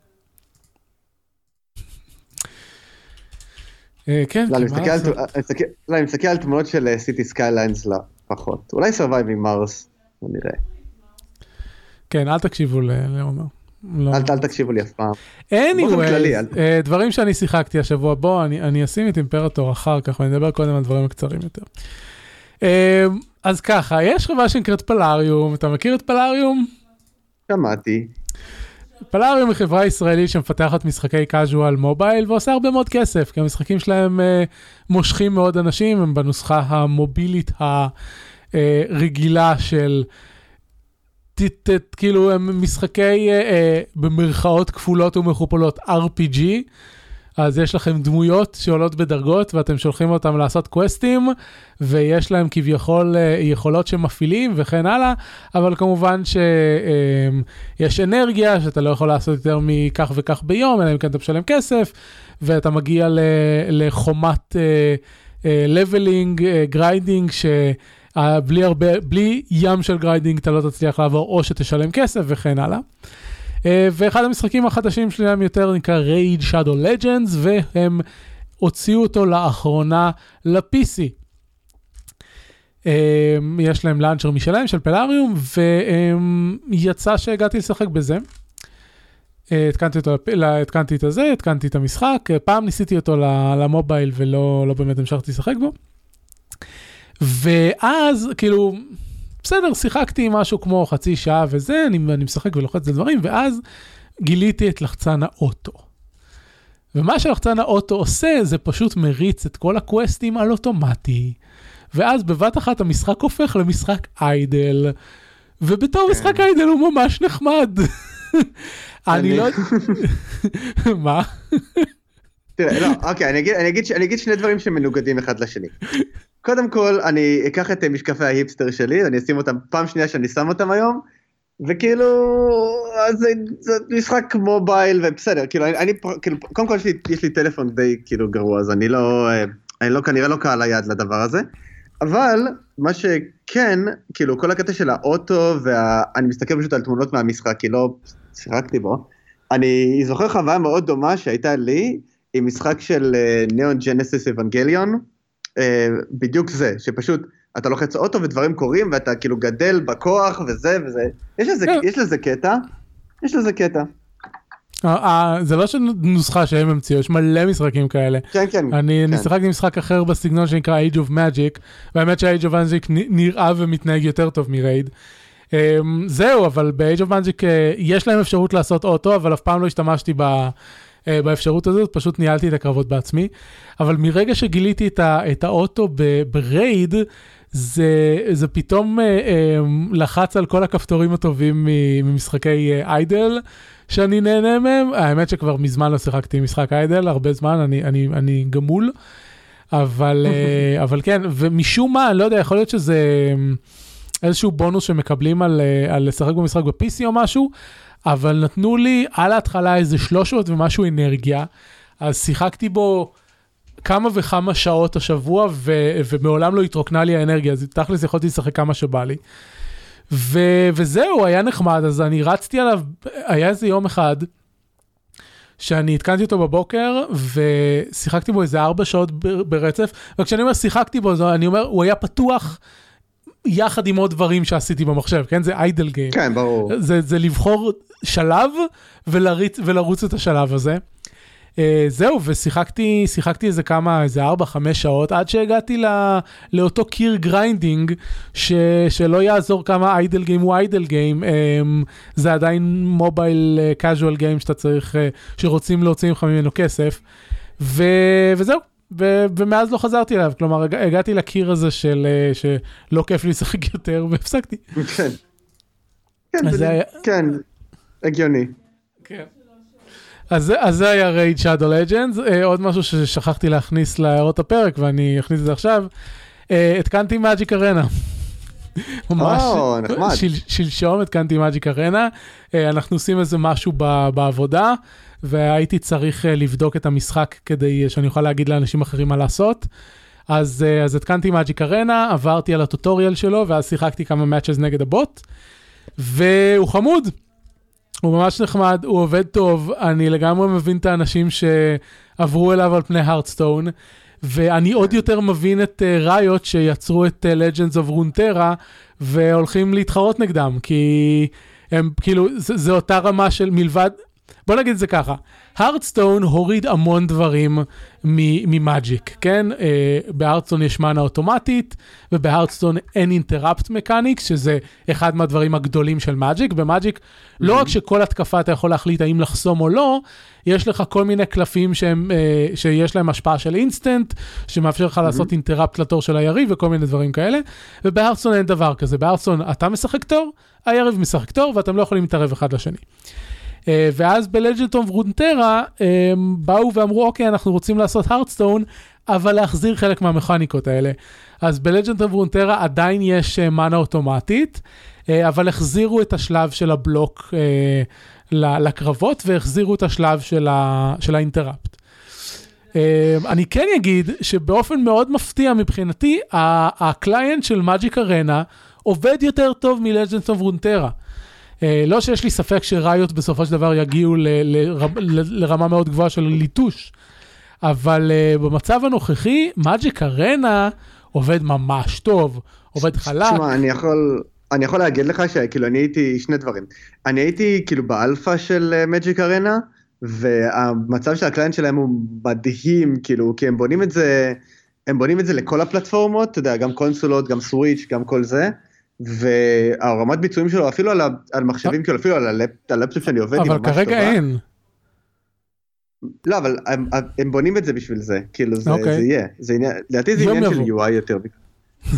כן, לא, אני מסתכל על-? אני מסתכל- לא, אני מסתכל על תמונות של City Skylines לפחות. אולי Surviving Mars, בוא נראה. כן, אל תקשיבו לעומר. לא. אל אל תקשיבו לי אף פעם. anyway, כללי, אל- uh, דברים שאני שיחקתי השבוע, בוא, אני, אני אשים את אימפרטור אחר כך ואני אדבר קודם על דברים הקצרים יותר. אז ככה, יש חברה שנקראת פלאריום, אתה מכיר את פלאריום? שמעתי. פלאריום היא חברה ישראלית שמפתחת משחקי casual מובייל ועושה הרבה מאוד כסף, כי המשחקים שלהם uh, מושכים מאוד אנשים, הם בנוסחה המובילית הרגילה של... ת, ת, כאילו הם משחקי uh, uh, במרכאות כפולות ומכופלות RPG, אז יש לכם דמויות שעולות בדרגות ואתם שולחים אותם לעשות קווסטים ויש להם כביכול uh, יכולות שמפעילים וכן הלאה, אבל כמובן שיש אנרגיה שאתה לא יכול לעשות יותר מכך וכך ביום, אלא אם כן אתה משלם כסף ואתה מגיע לחומת leveling, grinding, ש... Uh, בלי הרבה, בלי ים של grinding אתה לא תצליח לעבור או שתשלם כסף וכן הלאה. Uh, ואחד המשחקים החדשים שלהם יותר נקרא Raid Shadow Legends והם הוציאו אותו לאחרונה ל-PC. Uh, יש להם launcher משלהם של Plarium ויצא שהגעתי לשחק בזה. Uh, התקנתי אותו, התקנתי את הזה, התקנתי את המשחק, פעם ניסיתי אותו למובייל ולא לא באמת המשכתי לשחק בו. ואז כאילו בסדר שיחקתי משהו כמו חצי שעה וזה אני, אני משחק ולוחץ את הדברים ואז גיליתי את לחצן האוטו. ומה שלחצן האוטו עושה זה פשוט מריץ את כל הקווסטים על אוטומטי. ואז בבת אחת המשחק הופך למשחק איידל. ובתור משחק איידל הוא ממש נחמד. <laughs> אני לא... <laughs> מה? תראה, לא, אוקיי, אני אגיד, אני, אגיד, אני אגיד שני דברים שמנוגדים אחד לשני. קודם כל, אני אקח את אה, משקפי ההיפסטר שלי, אני אשים אותם, פעם שנייה שאני שם אותם היום, וכאילו, אז זה, זה משחק מובייל ובסדר, כאילו, אני, אני כאילו, קודם כל יש לי, יש לי טלפון די כאילו גרוע, אז אני לא, אה, אני לא, כנראה לא קהל היעד לדבר הזה, אבל מה ש... כן, כאילו כל הקטע של האוטו, ואני מסתכל פשוט על תמונות מהמשחק, כי לא שיחקתי בו. אני זוכר חוויה מאוד דומה שהייתה לי עם משחק של ניאון ג'נסיס אבנגליון, בדיוק זה, שפשוט אתה לוחץ אוטו ודברים קורים ואתה כאילו גדל בכוח וזה וזה, יש לזה, כן. יש לזה קטע, יש לזה קטע. אה, אה, זה לא שנוסחה שהם המציאו, יש מלא משחקים כאלה. כן, כן. אני כן. שיחקתי משחק אחר בסגנון שנקרא Age of Magic, והאמת ש-Age of Magic נראה ומתנהג יותר טוב מ Raid. Um, זהו, אבל ב-Age of Magic יש להם אפשרות לעשות אוטו, אבל אף פעם לא השתמשתי ב... uh, באפשרות הזאת, פשוט ניהלתי את הקרבות בעצמי. אבל מרגע שגיליתי את, ה- את האוטו ב- ב Raid, זה, זה פתאום uh, um, לחץ על כל הכפתורים הטובים ממשחקי idle. שאני נהנה מהם, האמת שכבר מזמן לא שיחקתי משחק idle, הרבה זמן, אני, אני, אני גמול, אבל, אה, <laughs> אבל כן, ומשום מה, אני לא יודע, יכול להיות שזה אה, איזשהו בונוס שמקבלים על, אה, על לשחק במשחק ב-PC או משהו, אבל נתנו לי על ההתחלה איזה 300 ומשהו אנרגיה, אז שיחקתי בו כמה וכמה שעות השבוע, ו, ומעולם לא התרוקנה לי האנרגיה, אז תכלס יכולתי לשחק כמה שבא לי. ו, וזהו, היה נחמד, אז אני רצתי עליו, היה איזה יום אחד, שאני התקנתי אותו בבוקר, ושיחקתי בו איזה ארבע שעות ב- ברצף, וכשאני אומר שיחקתי בו, אני אומר, הוא היה פתוח יחד עם עוד דברים שעשיתי במחשב, כן? זה idle game. כן, ברור. זה, זה לבחור שלב ולריץ, ולרוץ את השלב הזה. Uh, זהו, ושיחקתי שיחקתי איזה כמה, איזה 4-5 שעות, עד שהגעתי ל, לאותו קיר grinding, ש, שלא יעזור כמה idle game הוא idle game, um, זה עדיין mobile casual game שאתה צריך, uh, שרוצים להוציא ממך ממנו כסף, ו, וזהו. ו- ומאז לא חזרתי אליו, כלומר הג- הגעתי לקיר הזה של אה, שלא כיף לי לשחק יותר והפסקתי. כן. כן, זה היה- כן, הגיוני. כן. אז, אז זה היה Raid Shadow Legends, עוד משהו ששכחתי להכניס להערות הפרק ואני אכניס את זה עכשיו, אה, התקנתי Magic Arena. <laughs> ממש, או, נחמד. של, שלשום התקנתי מאג'יק ארנה, אה, אנחנו עושים איזה משהו ב, בעבודה, והייתי צריך אה, לבדוק את המשחק כדי אה, שאני אוכל להגיד לאנשים אחרים מה לעשות. אז, אה, אז התקנתי מאג'יק ארנה, עברתי על הטוטוריאל שלו, ואז שיחקתי כמה מאצ'ס נגד הבוט, והוא חמוד. הוא ממש נחמד, הוא עובד טוב, אני לגמרי מבין את האנשים שעברו אליו על פני הרדסטון, ואני עוד יותר מבין את uh, Riot שיצרו את uh, Legends of Runeterra והולכים להתחרות נגדם, כי הם כאילו, זה, זה אותה רמה של מלבד, בוא נגיד את זה ככה, Hearthstone הוריד המון דברים מ Magic, כן? Uh, ב Hearthstone יש מאנה אוטומטית, וב Hearthstone אין interrupt mechanics, שזה אחד מהדברים הגדולים של Magic. ב Magic, לא רק שכל התקפה אתה יכול להחליט האם לחסום או לא, יש לך כל מיני קלפים שהם, uh, שיש להם השפעה של אינסטנט, שמאפשר לך לעשות interrupt לתור של היריב וכל מיני דברים כאלה, וב Hearthstone אין דבר כזה. ב Hearthstone אתה משחק תור, היריב משחק תור, ואתם לא יכולים להתערב אחד לשני. Uh, ואז ב Legends of Runeterra הם באו ואמרו אוקיי אנחנו רוצים לעשות Hearthstone אבל להחזיר חלק מהמכניקות האלה. אז ב Legends of Runeterra עדיין יש uh, mana אוטומטית אבל החזירו את השלב של הבלוק לקרבות והחזירו את השלב של, ה- של ה interrupt. אני כן אגיד שבאופן מאוד מפתיע מבחינתי ה client של Magic Arena עובד יותר טוב מ Legends of Runeterra. Uh, לא שיש לי ספק ש Riot בסופו של דבר יגיעו ל- לרמה, ל- לרמה מאוד גבוהה של ליטוש, אבל uh, במצב הנוכחי, Magic Arena עובד ממש טוב, עובד חלק. תשמע, אני יכול... אני יכול להגיד לך שכאילו אני הייתי שני דברים. אני הייתי כאילו באלפא של Magic Arena, והמצב של ה client שלהם הוא מדהים, כאילו, כי הם בונים את זה, הם בונים את זה לכל הפלטפורמות, אתה יודע, גם קונסולות, גם Switch, גם כל זה, והרמת ביצועים שלו, אפילו על, ה, על מחשבים, כאילו, אפילו על הלפ, הלפטופ שאני עובד, אבל כרגע טובה. אין. לא, אבל הם, הם בונים את זה בשביל זה, כאילו זה, אוקיי. זה יהיה, זה עניין, לדעתי זה עניין של. UI יותר.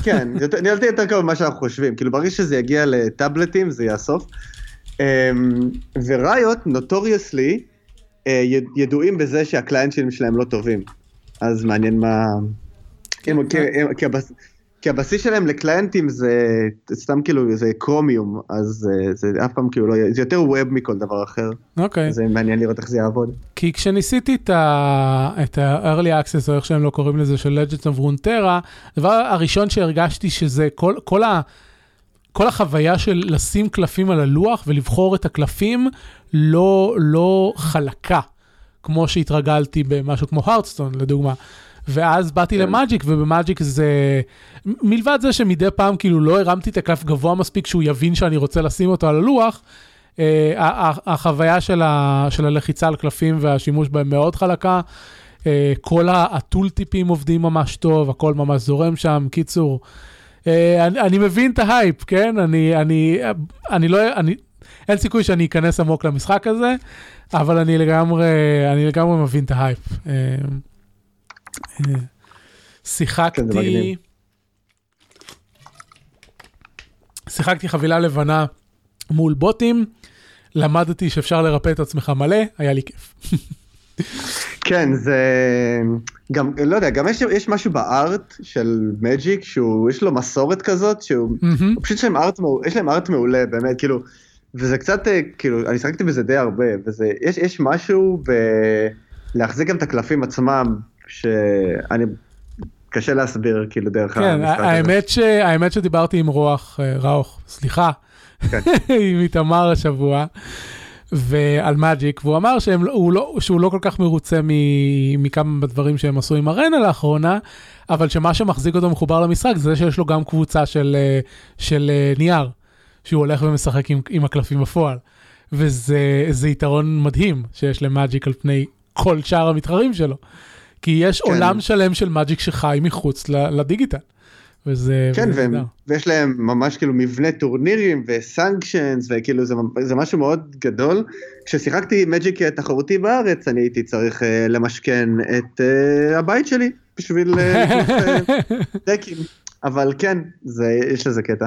כן, <laughs> לדעתי יותר קרוב ממה שאנחנו חושבים, כאילו ברגע שזה יגיע לטאבלטים זה. אמ, וריוט נוטוריוסלי ידועים בזה שהקליינטים שלהם לא טובים, אז מעניין מה... כי- הבסיס שלהם לקליינטים זה סתם כאילו זה קרומיום, אז אה, זה אף פעם כאילו לא זה יותר ווב מכל דבר אחר. אוקיי. זה מעניין לראות איך זה יעבוד. כי כשניסיתי את ה-early access, או איך שהם לא קוראים לזה, של Legends of Runeterra, הדבר הראשון שהרגשתי שזה כל, כל, ה, כל החוויה של לשים קלפים על הלוח ולבחור את הקלפים לא, לא חלקה, כמו שהתרגלתי במשהו כמו הרדסטון, לדוגמה. ואז באתי כן. למאג'יק, ובמאג'יק זה... מלבד זה שמדי פעם כאילו לא הרמתי את הקלף גבוה מספיק שהוא יבין שאני רוצה לשים אותו על הלוח, אה, החוויה של, ה, של הלחיצה על קלפים והשימוש בהם מאוד חלקה. אה, כל ה- הטולטיפים עובדים ממש טוב, הכל ממש זורם שם. קיצור, אה, אני, אני מבין את ההייפ, כן? אני, אני, אני לא, אני, אין סיכוי שאני אכנס עמוק למשחק הזה, אבל אני לגמרי, אני לגמרי מבין את ההייפ. כן, שיחקתי. שיחקתי חבילה לבנה מול בוטים, למדתי שאפשר לרפא את עצמך מלא, היה לי כיף. כן, זה... גם, לא יודע, גם יש, יש משהו בארט של מג'יק, שהוא, יש לו מסורת כזאת, שהוא... מהמם. פשוט יש להם ארט, יש להם ארט מעולה, באמת, כאילו, וזה קצת, אה, כאילו, אני שחקתי בזה די הרבה, וזה, יש, יש משהו ב... להחזיק גם את הקלפים עצמם, שאני, קשה להסביר, כאילו, דרך כן, המשחק הזה. האמת, ש... האמת שדיברתי עם רוח, אה, ראוך, סליחה, כן. <laughs> עם איתמר השבוע, ועל Magic, והוא אמר שהם, לא- הוא לא, שהוא לא כל כך מרוצה מ... מכמה דברים שהם עשו עם Arena לאחרונה, אבל שמה שמחזיק אותו מחובר למשחק זה שיש לו גם קבוצה של, אה, של אה, נייר, שהוא הולך ומשחק עם, עם הקלפים בפועל. וזה זה יתרון מדהים שיש ל Magic על פני כל שאר המתחרים שלו. כי יש כן. עולם שלם של מאג'יק שחי מחוץ לדיגיטל. וזה כן, והם. ויש להם ממש כאילו מבנה טורנירים וסנקשנס, וכאילו זה, זה משהו מאוד גדול. כששיחקתי מג'יק תחרותי בארץ, אני הייתי צריך uh, למשכן את uh, הבית שלי בשביל uh, <laughs> דקים. אבל כן, זה, יש לזה קטע.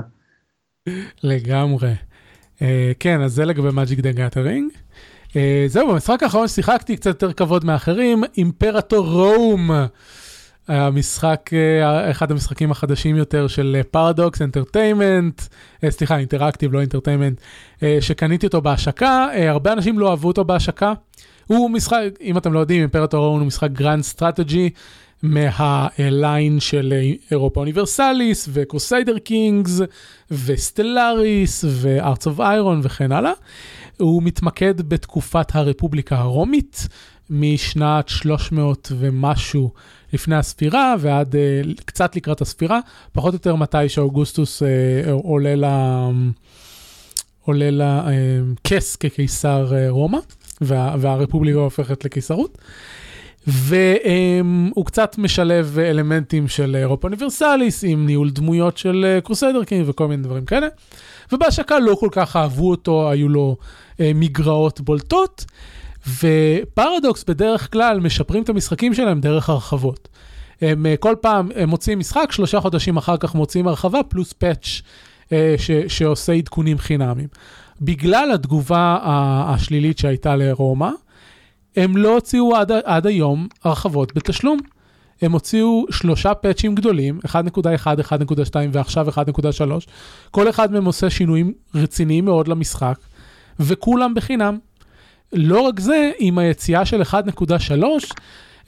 לגמרי. Uh, כן, אז זה לגבי Magic the Gathering. Uh, זהו, במשחק האחרון ששיחקתי קצת יותר כבד מאחרים, Imperator Rome. המשחק, uh, אחד המשחקים החדשים יותר של Paradox Entertainment, סליחה, Interactive, לא Entertainment, שקניתי אותו בהשקה, הרבה אנשים לא אהבו אותו בהשקה. הוא משחק, אם אתם לא יודעים, Imperator Rome הוא משחק grand strategy מה line של Europa Universalis ו Crusader Kings ו Stellaris ו Hearts of Iron וכן הלאה. הוא מתמקד בתקופת הרפובליקה הרומית משנת 300 ומשהו לפני הספירה ועד uh, קצת לקראת הספירה, פחות או יותר מתי שאוגוסטוס uh, עולה ל... עולה לכס כקיסר uh, רומא וה, והרפובליקה הופכת לקיסרות. והוא קצת משלב אלמנטים של Europa Universalis עם ניהול דמויות של Crusader וכל מיני דברים כאלה. ובהשקה לא כל כך אהבו אותו, היו לו אה, מגרעות בולטות. ופרדוקס בדרך כלל משפרים את המשחקים שלהם דרך הרחבות. הם אה, כל פעם הם מוציאים משחק, שלושה חודשים אחר כך מוציאים הרחבה פלוס פאץ' אה, ש, שעושה עדכונים חינמים. בגלל התגובה השלילית שהייתה לרומא, הם לא הוציאו עד, עד היום הרחבות בתשלום. הם הוציאו שלושה פאצ'ים גדולים, 1.1, 1.2 ועכשיו 1.3. כל אחד מהם עושה שינויים רציניים מאוד למשחק, וכולם בחינם. לא רק זה, עם היציאה של 1.3,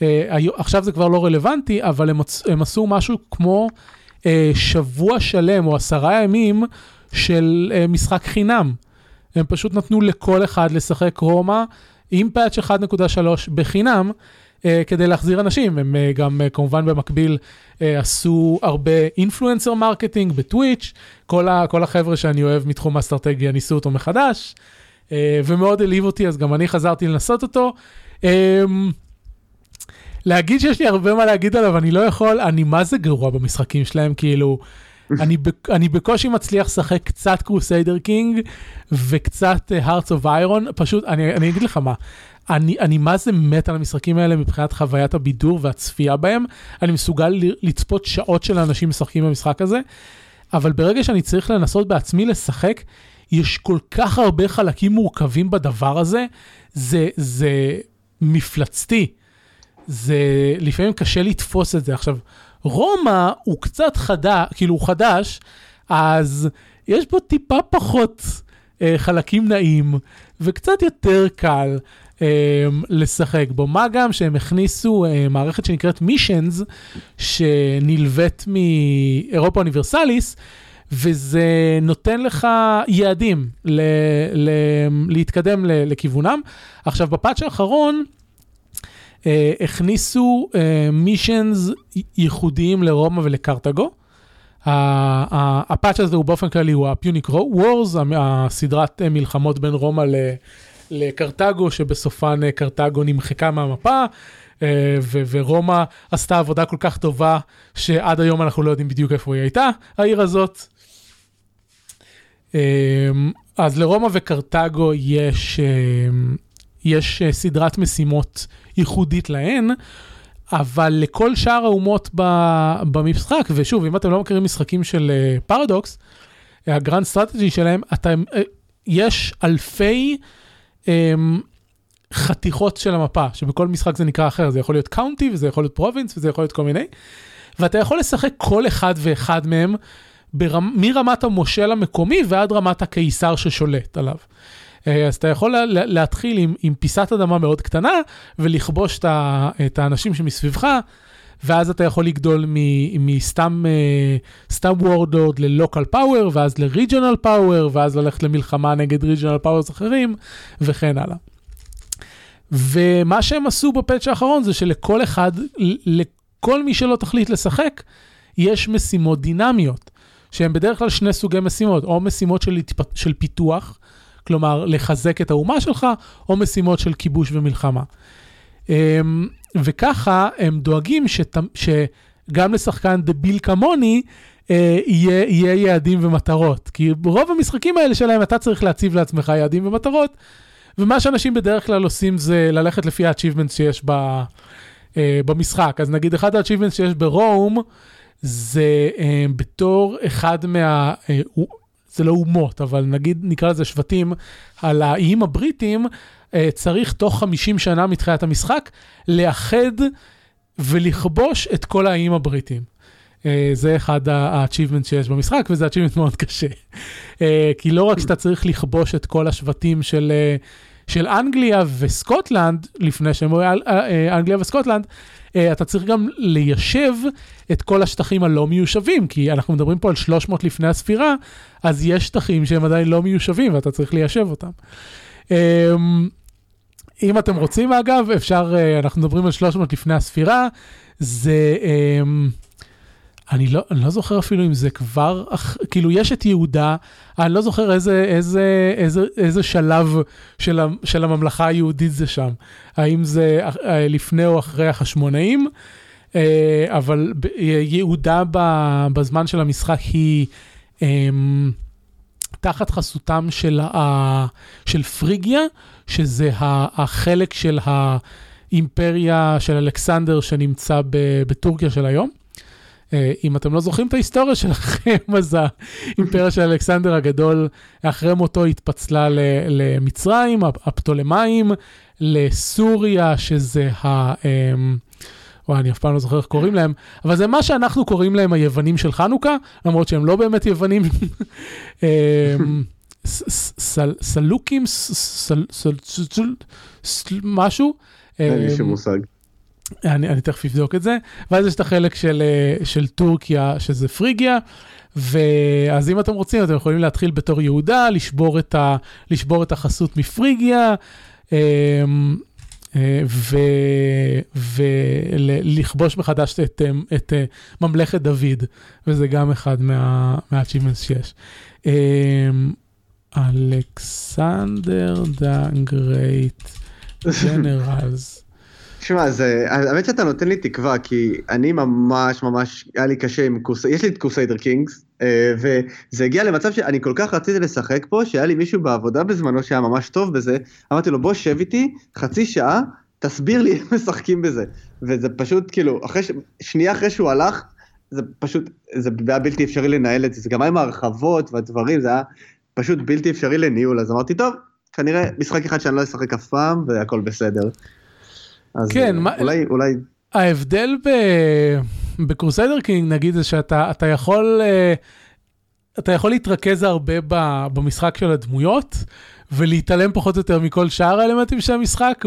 אה, עכשיו זה כבר לא רלוונטי, אבל הם, הם עשו משהו כמו אה, שבוע שלם או עשרה ימים של אה, משחק חינם. הם פשוט נתנו לכל אחד לשחק רומא עם פאץ' 1.3 בחינם, כדי להחזיר אנשים. הם uh, גם uh, כמובן במקביל uh, עשו הרבה influencer marketing ב Twitch, כל, ה- כל החבר'ה שאני אוהב מתחום האסטרטגיה ניסו אותו מחדש, uh, ומאוד הלהיב אותי, אז גם אני חזרתי לנסות אותו. להגיד שיש לי הרבה מה להגיד עליו, אני לא יכול, אני מה זה גרוע במשחקים שלהם, כאילו, <laughs> אני, אני בקושי מצליח לשחק קצת Crusader King וקצת Hearts of Iron, פשוט, אני, אני אגיד לך מה, אני, אני מה זה מת על המשחקים האלה מבחינת חוויית הבידור והצפייה בהם, אני מסוגל לצפות שעות של אנשים משחקים במשחק הזה, אבל ברגע שאני צריך לנסות בעצמי לשחק, יש כל כך הרבה חלקים מורכבים בדבר הזה, זה, זה מפלצתי. זה לפעמים קשה לתפוס את זה. עכשיו, רומא הוא קצת חדש, כאילו הוא חדש, אז יש בו טיפה פחות אה, חלקים נעים, וקצת יותר קל לשחק בו. מה גם שהם הכניסו אה, מערכת שנקראת missions, שנלווית מ Europa Universalis, וזה נותן לך יעדים ל- ל- להתקדם ל- לכיוונם. עכשיו, ב patch האחרון, אה, הכניסו אה, missions ייחודיים לרומא ולקרתגו. ה patch הזה הוא באופן כללי הוא ה Punic Wars, הסדרת מלחמות בין רומא לקרתגו, שבסופן אה, קרתגו נמחקה מהמפה, אה, ורומא עשתה עבודה כל כך טובה, שעד היום אנחנו לא יודעים בדיוק איפה היא הייתה, העיר הזאת. אה, אז לרומא וקרתגו יש, אה, יש אה, סדרת משימות ייחודית להן, אבל לכל שאר האומות במשחק, ושוב, אם אתם לא מכירים משחקים של פרדוקס, ה grand strategy שלהם, אתם, יש אלפי אמ, חתיכות של המפה, שבכל משחק זה נקרא אחר, זה יכול להיות county וזה יכול להיות province וזה יכול להיות כל מיני, ואתה יכול לשחק כל אחד ואחד מהם ברמ, מרמת המושל המקומי ועד רמת הקיסר ששולט עליו. אה, אז אתה יכול לה, לה- להתחיל עם, עם פיסת אדמה מאוד קטנה ולכבוש את האנשים שמסביבך, ואז אתה יכול לגדול מסתם סתם warlord ל local power, ואז לריג'ונל פאוור, ואז ללכת למלחמה נגד regional powers אחרים, וכן הלאה. ומה שהם עשו ב patch האחרון זה שלכל אחד, לכל מי שלא תחליט לשחק, יש משימות דינמיות, שהן בדרך כלל שני סוגי משימות, או משימות של, של פיתוח, כלומר לחזק את האומה שלך, או משימות של כיבוש ומלחמה. וככה הם דואגים שת, שגם לשחקן דביל כמוני אה, יהיה, יהיה יעדים ומטרות. כי ברוב המשחקים האלה שלהם אתה צריך להציב לעצמך יעדים ומטרות, ומה שאנשים בדרך כלל עושים זה ללכת לפי ה-achievements שיש ב, אה, במשחק. אז נגיד אחד ה-achievements שיש ברום, זה אה, בתור אחד מה... אה, זה לא אומות, אבל נגיד נקרא לזה שבטים על האיים הבריטים, צריך תוך 50 שנה מתחילת המשחק לאחד ולכבוש את כל האיים הבריטים. אה, זה אחד ה-achievements שיש במשחק, וזה achievement מאוד קשה. אה, כי לא רק שאתה צריך לכבוש את כל השבטים של, אה, של אנגליה וסקוטלנד, לפני שהם היו אה, אה, אנגליה וסקוטלנד, אה, אתה צריך גם ליישב את כל השטחים הלא מיושבים, כי אנחנו מדברים פה על 300 לפני הספירה, אז יש שטחים שהם עדיין לא מיושבים ואתה צריך ליישב אותם. אם אתם רוצים אגב, אפשר, אה, אנחנו מדברים על 300 לפני הספירה, זה, אמ, אני לא, אני לא זוכר אפילו אם זה כבר, כאילו יש את יהודה, אני לא זוכר איזה, איזה, איזה, איזה שלב של, של הממלכה היהודית זה שם. האם זה אה, לפני או אחרי החשמונאים, אה, אבל יהודה בזמן של המשחק היא אמ, תחת חסותם של, ה, של פריגיה, שזה החלק של האימפריה של אלכסנדר שנמצא בטורקיה של היום. אה, אם אתם לא זוכרים את ההיסטוריה שלכם, <laughs> אז האימפריה של אלכסנדר הגדול, אחרי מותו התפצלה למצרים, הפטולמאים, לסוריה, שזה ה... וואי, אני אף פעם לא זוכר איך קוראים להם, אבל זה מה שאנחנו קוראים להם היוונים של חנוכה, למרות שהם לא באמת יוונים. סלוקים, משהו. אין לי אמ, שום מושג. אני, אני תכף אבדוק את זה, ואז יש את החלק של, אה, של טורקיה, שזה פריגיה, ואז אם אתם רוצים, אתם יכולים להתחיל בתור יהודה, לשבור את, ה, לשבור את החסות מפריגיה, אמ, ולכבוש מחדש את, אה, את אה, ממלכת דוד, וזה גם אחד מה- שיש. אמ, Alexander the Great generals. תשמע, האמת שאתה נותן לי תקווה, כי אני ממש ממש, היה לי קשה עם Crus... יש לי את Crusader Kings, אה, וזה הגיע למצב שאני כל כך רציתי לשחק פה, שהיה לי מישהו בעבודה בזמנו שהיה ממש טוב בזה, אמרתי לו, בוא שב איתי חצי שעה, תסביר לי איך משחקים בזה. וזה פשוט, כאילו, אחרי. שנייה אחרי שהוא הלך, זה פשוט, זה היה בלתי אפשרי לנהל את זה, זה גם היה עם ההרחבות והדברים, זה היה פשוט בלתי אפשרי לניהול, אז אמרתי, טוב, כנראה משחק אחד שאני לא אשחק אף פעם, והכל בסדר. אז כן, מה- אולי, אולי, ההבדל ב... בקרוסיידר קינג נגיד זה שאתה אתה יכול אה, אתה יכול להתרכז הרבה במשחק של הדמויות ולהתעלם פחות או יותר מכל שאר האלמנטים של המשחק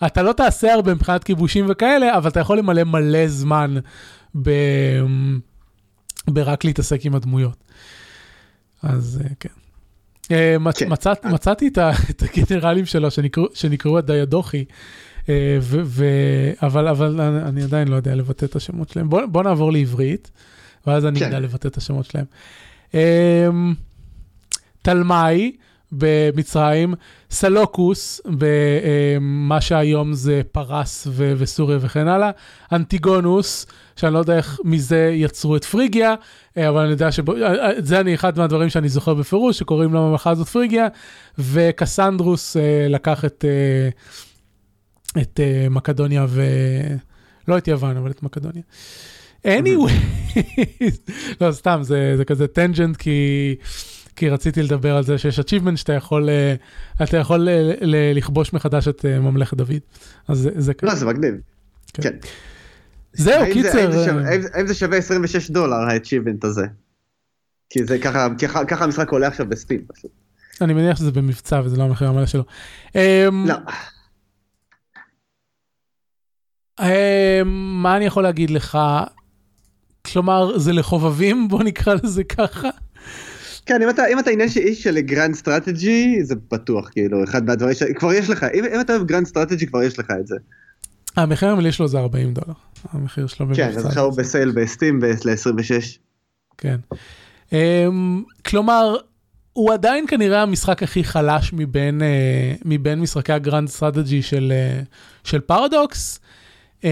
ואתה לא תעשה הרבה מבחינת כיבושים וכאלה אבל אתה יכול למלא מלא זמן ב, ברק להתעסק עם הדמויות. אז אה, כן. אה, מצ, כן. מצאת, מצאתי את, ה, <laughs> את הגנרלים שלו שנקראו, הדיאדוכי, אה, אבל, אני, עדיין לא יודע לבטא את השמות שלהם. בוא, נעבור לעברית, ואז אני כן. אדע לבטא את השמות שלהם. אה, תלמי במצרים, סלוקוס במה שהיום זה פרס ו- וסוריה וכן הלאה, אנטיגונוס, שאני לא יודע איך מזה יצרו את פריגיה, אה, אבל אני יודע שזה אני אחד מהדברים שאני זוכר בפירוש, שקוראים לממלכה הזאת פריגיה, וקסנדרוס אה, לקח את, אה, את אה, מקדוניה ו... לא את יוון, אבל את מקדוניה. anyway, <laughs> לא סתם, זה, זה כזה טנג'נט כי... כי רציתי לדבר על זה שיש achievement שאתה יכול, אה, אתה יכול אה, לכבוש מחדש את אה, ממלכת דוד. אז זה, זה לא, כזה. זה מגניב. כן. כן. זהו, קיצר. האם זה שווה- אה, האם זה- האם זה שווה 26 דולר האצ'יבנט הזה? כי זה ככה, ככה- המשחק עולה עכשיו בסטים פשוט. אני מניח שזה במבצע וזה לא המחיר המלא שלו. אמ, לא, אמ, מה אני יכול להגיד לך? כלומר, זה לחובבים, בוא נקרא לזה ככה. כן, אם אתה, אם אתה עניין איש של grand strategy, זה בטוח, כאילו, אחד מהדברים ש... כבר יש לך, אם, אם אתה אוהב grand strategy, כבר יש לך את זה. המחיר המלא שלו זה 40 דולר. המחיר שלו כן, במבצע. אז עכשיו הוא ב sale בסטים ל-26. כן. Um, כלומר, הוא עדיין כנראה המשחק הכי חלש מבין, uh, מבין משחקי ה grand strategy של, uh, של פרדוקס. Um,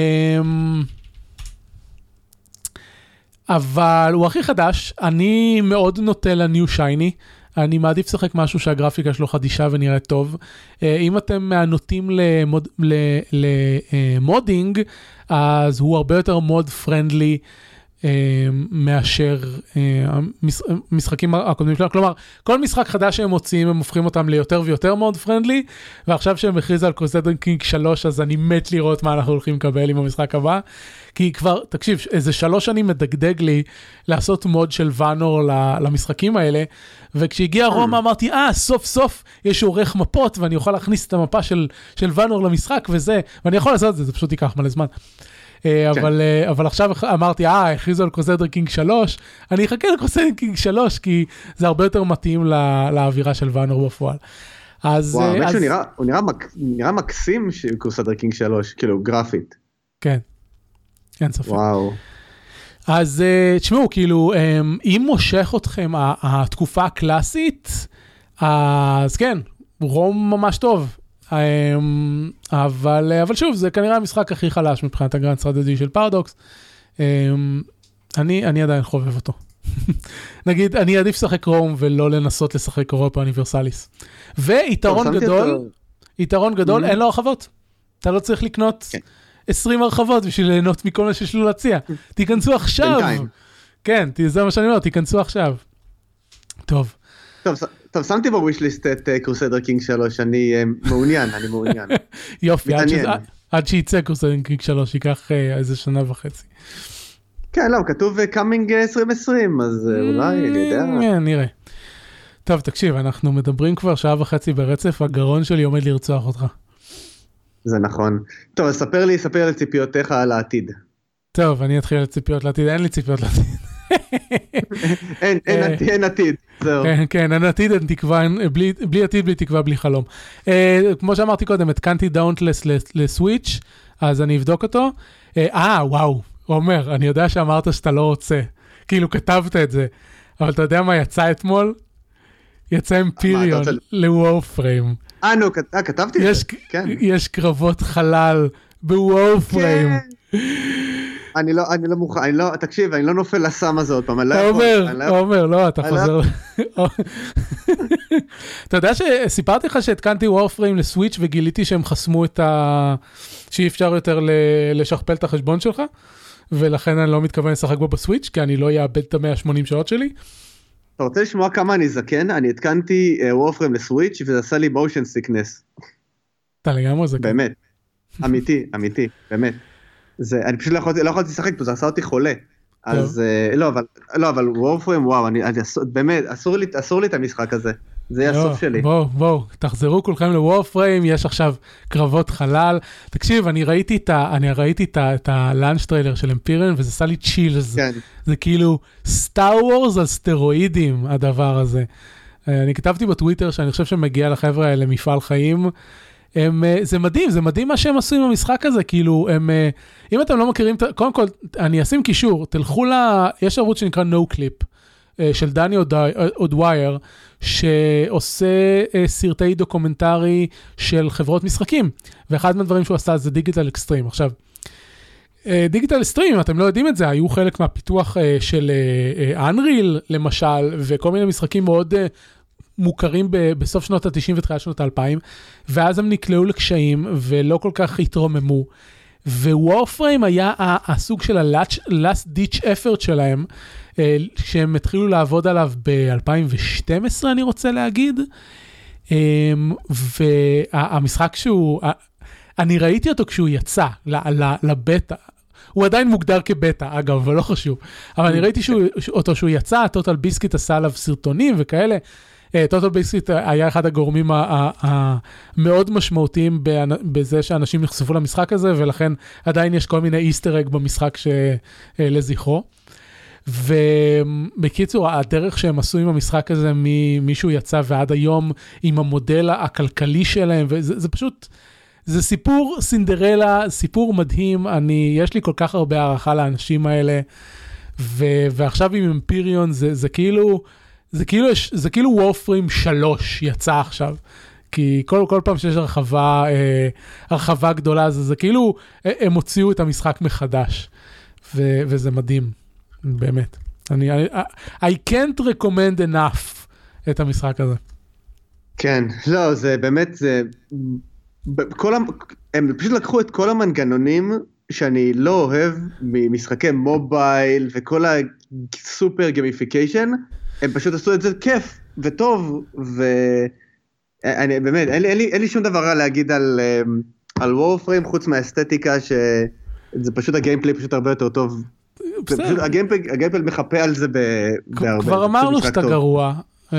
אבל הוא הכי חדש, אני מאוד נוטה ל new shiny. אני מעדיף לשחק משהו שהגרפיקה שלו חדישה ונראית טוב. אה, אם אתם מהנוטים ל mod, ל modding, אז הוא הרבה יותר mod friendly אה, מאשר אה, המש- המשחקים הקודמים שלנו. כלומר, כל משחק חדש שהם מוציאים, הם הופכים אותם ליותר ויותר mod friendly, ועכשיו שהם הכריזו על Crusader Kings 3, אז אני מת לראות מה אנחנו הולכים לקבל עם המשחק הבא. כי כבר, תקשיב, איזה שלוש שנים מדגדג לי לעשות mod של ואנור למשחקים האלה, וכשהגיע רומא אמרתי, אה, סוף סוף יש עורך מפות, ואני יכול להכניס את המפה של, של ואנור למשחק וזה, ואני יכול לעשות את זה, זה פשוט ייקח מלא זמן. אה, כן. אבל, אה, אבל עכשיו אמרתי, אה, הכריזו על Crusader Kings 3, אני אחכה ל Crusader Kings 3, כי זה הרבה יותר מתאים ל- לאווירה של ואנור בפועל. אז, וואו, אה, האמת אז שהוא נראה, הוא נראה, מק, נראה מקסים של Crusader Kings 3, כאילו גרפית. כן, אין ספק. וואו. אז תשמעו, כאילו, um, אם מושך אתכם התקופה הקלאסית, אז כן, רום ממש טוב. Um, אבל, אה, אבל שוב, זה כנראה המשחק הכי חלש מבחינת ה grand strategy של פרדוקס. Um, אני, אני עדיין חובב אותו. <laughs> נגיד, אני אעדיף לשחק רום ולא לנסות לשחק Europa Universalis. ויתרון גדול, יתרון גדול, Mhm. אין לו הרחבות. אתה לא צריך לקנות כן. 20 הרחבות בשביל ליהנות מכל מה שיש לו להציע. <laughs> תיכנסו עכשיו. כן, זה מה שאני אומר, תיכנסו עכשיו. טוב, טוב, טוב, שמתי ב wishlist את Crusader Kings 3, אני אה, מעוניין, אני מעוניין. <laughs> יופי, עד, שזה. עד שיצא Crusader Kings 3 ייקח אה, איזה שנה וחצי. כן, לא, כתוב coming 2020, אז אה, אולי, אני יודע. אה, נראה. טוב, תקשיב, אנחנו מדברים כבר שעה וחצי ברצף, הגרון שלי עומד לרצוח אותי. זה נכון. טוב, אז ספר לי, ספר לי ציפיותיך על העתיד. טוב, אני אתחיל לציפיות לעתיד, אין לי ציפיות לעתיד. אין, אין אה. עתיד, אין עתיד, זהו. כן, כן, אין עתיד, אין תקווה, אין- בלי, בלי עתיד, בלי תקווה, בלי חלום. אה, כמו שאמרתי קודם, התקנתי Dauntless ל Switch, אז אני אבדוק אותו. אה, אה, וואו, עומר, אני יודע שאמרת שאתה לא רוצה, כאילו כתבת את זה, אבל אתה יודע מה יצא אתמול? יצא Empyrean רוצה- ל Warframe. אה, נו, כת- כתבתי את זה. כן. יש קרבות חלל ב Warframe. כן. אני לא, אני לא מוכן, אני לא, תקשיב, אני לא נופל לסם הזה עוד פעם, אני לא יכול. עומר, לא. עומר, לא, אתה לא חוזר... <laughs> אתה יודע שסיפרתי לך שהתקנתי וורפריים לסוויץ' וגיליתי שהם חסמו את ה... שאי אפשר יותר לשכפל את החשבון שלך, ולכן אני לא מתכוון לשחק בו בסוויץ', כי אני לא אאבד את ה-180 שעות שלי. אתה רוצה לשמוע כמה אני זקן? אני התקנתי וורפריים לסוויץ' וזה עשה לי מושן סיקנס. אתה לגמרי זה. באמת. אמיתי, אמיתי, באמת. זה, אני פשוט לא יכולתי, לא יכולתי לשחק פה, זה עשה אותי חולה. אז אה, לא, אבל, לא, אבל Warframe, וואו, אני, אני, באמת, אסור לי, אסור לי את המשחק הזה. זה יהיה הסוף שלי. בואו, בואו, תחזרו כולכם ל Warframe, יש עכשיו קרבות חלל. תקשיב, אני ראיתי את ה- אני ראיתי את ה- את ה launch trailer של Empyrean, וזה עשה לי chills. כן, זה כאילו Star Wars על סטרואידים, הדבר הזה. אה, אני כתבתי בטוויטר שאני חושב שמגיע לחבר'ה האלה מפעל חיים. הם, אה, זה מדהים, זה מדהים מה שהם עשו עם המשחק הזה, כאילו, הם, אה, אם אתם לא מכירים, קודם כל, אני אשים קישור, תלכו ל... יש ערוץ שנקרא Noclip, אה, של דני אודווי- או'דווייר, שעושה סרטי דוקומנטרי של חברות משחקים, ואחד מהדברים שהוא עשה זה Digital Extremes. עכשיו, Digital Extremes, אם אתם לא יודעים את זה, היו חלק מהפיתוח של אנריל למשל, וכל מיני משחקים מאוד מוכרים ב- בסוף שנות ה-90 ותחילת שנות ה-2000, ואז הם נקלעו לקשיים ולא כל כך התרוממו. ווורפריים היה הסוג של ה-last ditch effort שלהם, אה, שהם התחילו לעבוד עליו ב-2012, אני רוצה להגיד. אמ, והמשחק שהוא, אני ראיתי אותו כשהוא יצא לבטא. הוא עדיין מוגדר כבטא, אגב, אבל לא חשוב. אבל אני ראיתי שהוא, אותו שהוא יצא, TotalBiscuit עשה עליו סרטונים וכאלה. TotalBiscuit היה אחד הגורמים המאוד משמעותיים בזה שאנשים נחשפו למשחק הזה, ולכן עדיין יש כל מיני Easter egg במשחק אה, לזכרו. ובקיצור, הדרך שהם עשו עם המשחק הזה ממתי שהוא יצא ועד היום, עם המודל הכלכלי שלהם, וזה זה פשוט, זה סיפור סינדרלה, סיפור מדהים, אני, יש לי כל כך הרבה הערכה לאנשים האלה, ו, ועכשיו עם אמפיריון זה, זה כאילו, זה כאילו, זה כאילו וורפרים 3 יצא עכשיו. כי כל, כל פעם שיש הרחבה, אה, הרחבה גדולה, זה, זה כאילו, הם הוציאו את המשחק מחדש, ו, וזה מדהים, באמת. אני, אני, I can't recommend enough את המשחק הזה. כן, לא, זה באמת, זה... כל המ... הם פשוט לקחו את כל המנגנונים שאני לא אוהב ממשחקי mobile וכל ה super gamification, הם פשוט עשו את זה כיף וטוב, ואני באמת, אין לי, אין, לי, אין לי שום דבר רע להגיד על, אמ, על Warframe חוץ מהאסתטיקה שזה פשוט ה gameplay פשוט הרבה יותר טוב. בסדר. הגיימפליי מחפה על זה בהרבה. כבר אמרנו שאתה. גרוע, אה,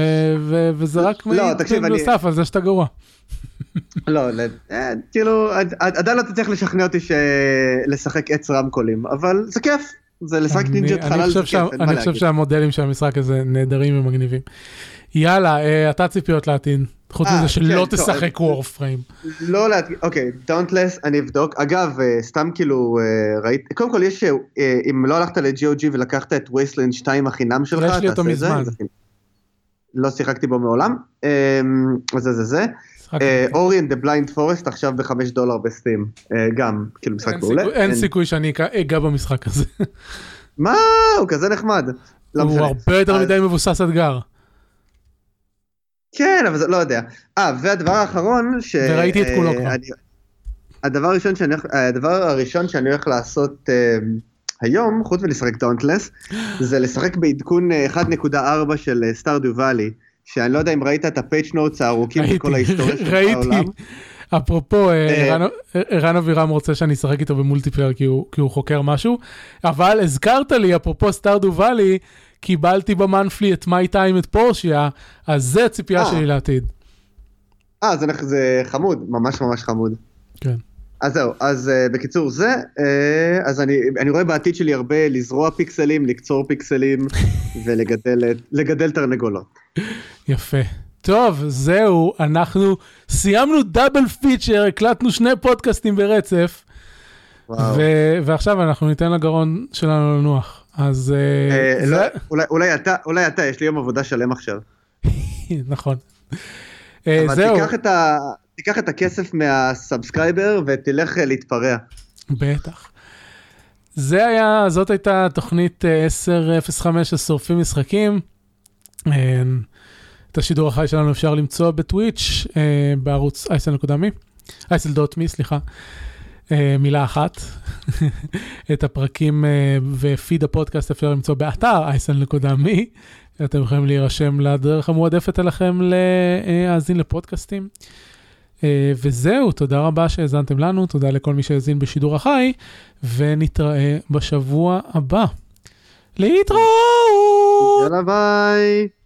וזה רק לא, מעיד אני- בנוסף על זה שאתה גרוע. <laughs> לא, אה, כאילו, עד- עד- עדיין לא תצליח לשכנע אותי לשחק עץ רמקולים, אבל זה כיף, זה לשחק אני- אני חלל חושב זה כיף, אין אני מה חושב להגיד. שהמודלים של המשחק הזה נהדרים ומגניבים. יאללה, אה, אתה ציפיות לעתיד, חוץ אה, מזה כן, שלא טוב, תשחק אה, וורפריים. לא להדגיש, אוקיי, דאונטלס, אני אבדוק. אגב, אה, סתם כאילו, אה, ראית, קודם כל יש, אה, אם לא הלכת ל-GOG ולקחת את Wasteland 2 החינם שלך, יש לי אותו מזמן. לא שיחקתי בו מעולם, אה, אז זה זה זה. משחק Ori and the Blind Forest עכשיו בחמש דולר ב Steam, אה, גם, כאילו משחק מעולה. אין סיכוי שאני אגע במשחק הזה. <laughs> מה, הוא כזה נחמד. לא הוא. הרבה יותר מדי מבוסס אתגר. כן, אבל זה לא יודע. אה, והדבר האחרון, ש... וראיתי את כולו אה, כבר. אני- הדבר הראשון שאני הולך, הדבר הראשון שאני הולך לעשות אה, היום, חוץ מלשחק Dauntless, <gasps> זה לשחק בעדכון אה, 1.4 של Stardew Valley, שאני לא יודע אם ראית את ה patch notes הארוכים בכל ההיסטוריה של. העולם. אפרופו, אה, אה, ערן- ערן אבירם רוצה שאני אשחק איתו ב multiplayer כי הוא כי הוא חוקר משהו, אבל הזכרת לי, אפרופו Stardew Valley, קיבלתי ב Monthly את My Time at Portia, אז זה הציפייה אה. שלי לעתיד. אה, זה, זה חמוד, ממש ממש חמוד. כן. אז זהו, אז uh, בקיצור זה, uh, אז אני, אני רואה בעתיד שלי הרבה לזרוע פיקסלים, לקצור פיקסלים <laughs> ולגדל לגדל תרנגולות. יפה. טוב, זהו, אנחנו סיימנו דאבל פיצ'ר, הקלטנו שני פודקאסטים ברצף. ו- ועכשיו אנחנו ניתן לגרון שלנו לנוח. אז אה, אה, זה- לא, אולי, אולי אתה, אולי אתה, יש לי יום עבודה שלם עכשיו. <laughs> נכון. אה, אבל זהו, תיקח את, ה, תיקח את הכסף מה subscriber ותלך אה, להתפרע. בטח. זה היה, זאת הייתה תוכנית אה, 1005 של שורפים משחקים. אה, את השידור החי שלנו אפשר למצוא ב Twitch אה, בערוץ אייסל.מי, אייסל.מי, סליחה. אה, מילה אחת. <laughs> את הפרקים אה, ופיד הפודקאסט אפשר למצוא באתר אייסל.מי. אתם יכולים להירשם לדרך המועדפת אליכם להאזין לפודקאסטים. אה, וזהו, תודה רבה שהאזנתם לנו, תודה לכל מי שהאזין בשידור החי, ונתראה בשבוע הבא. להתראות! יאללה ביי.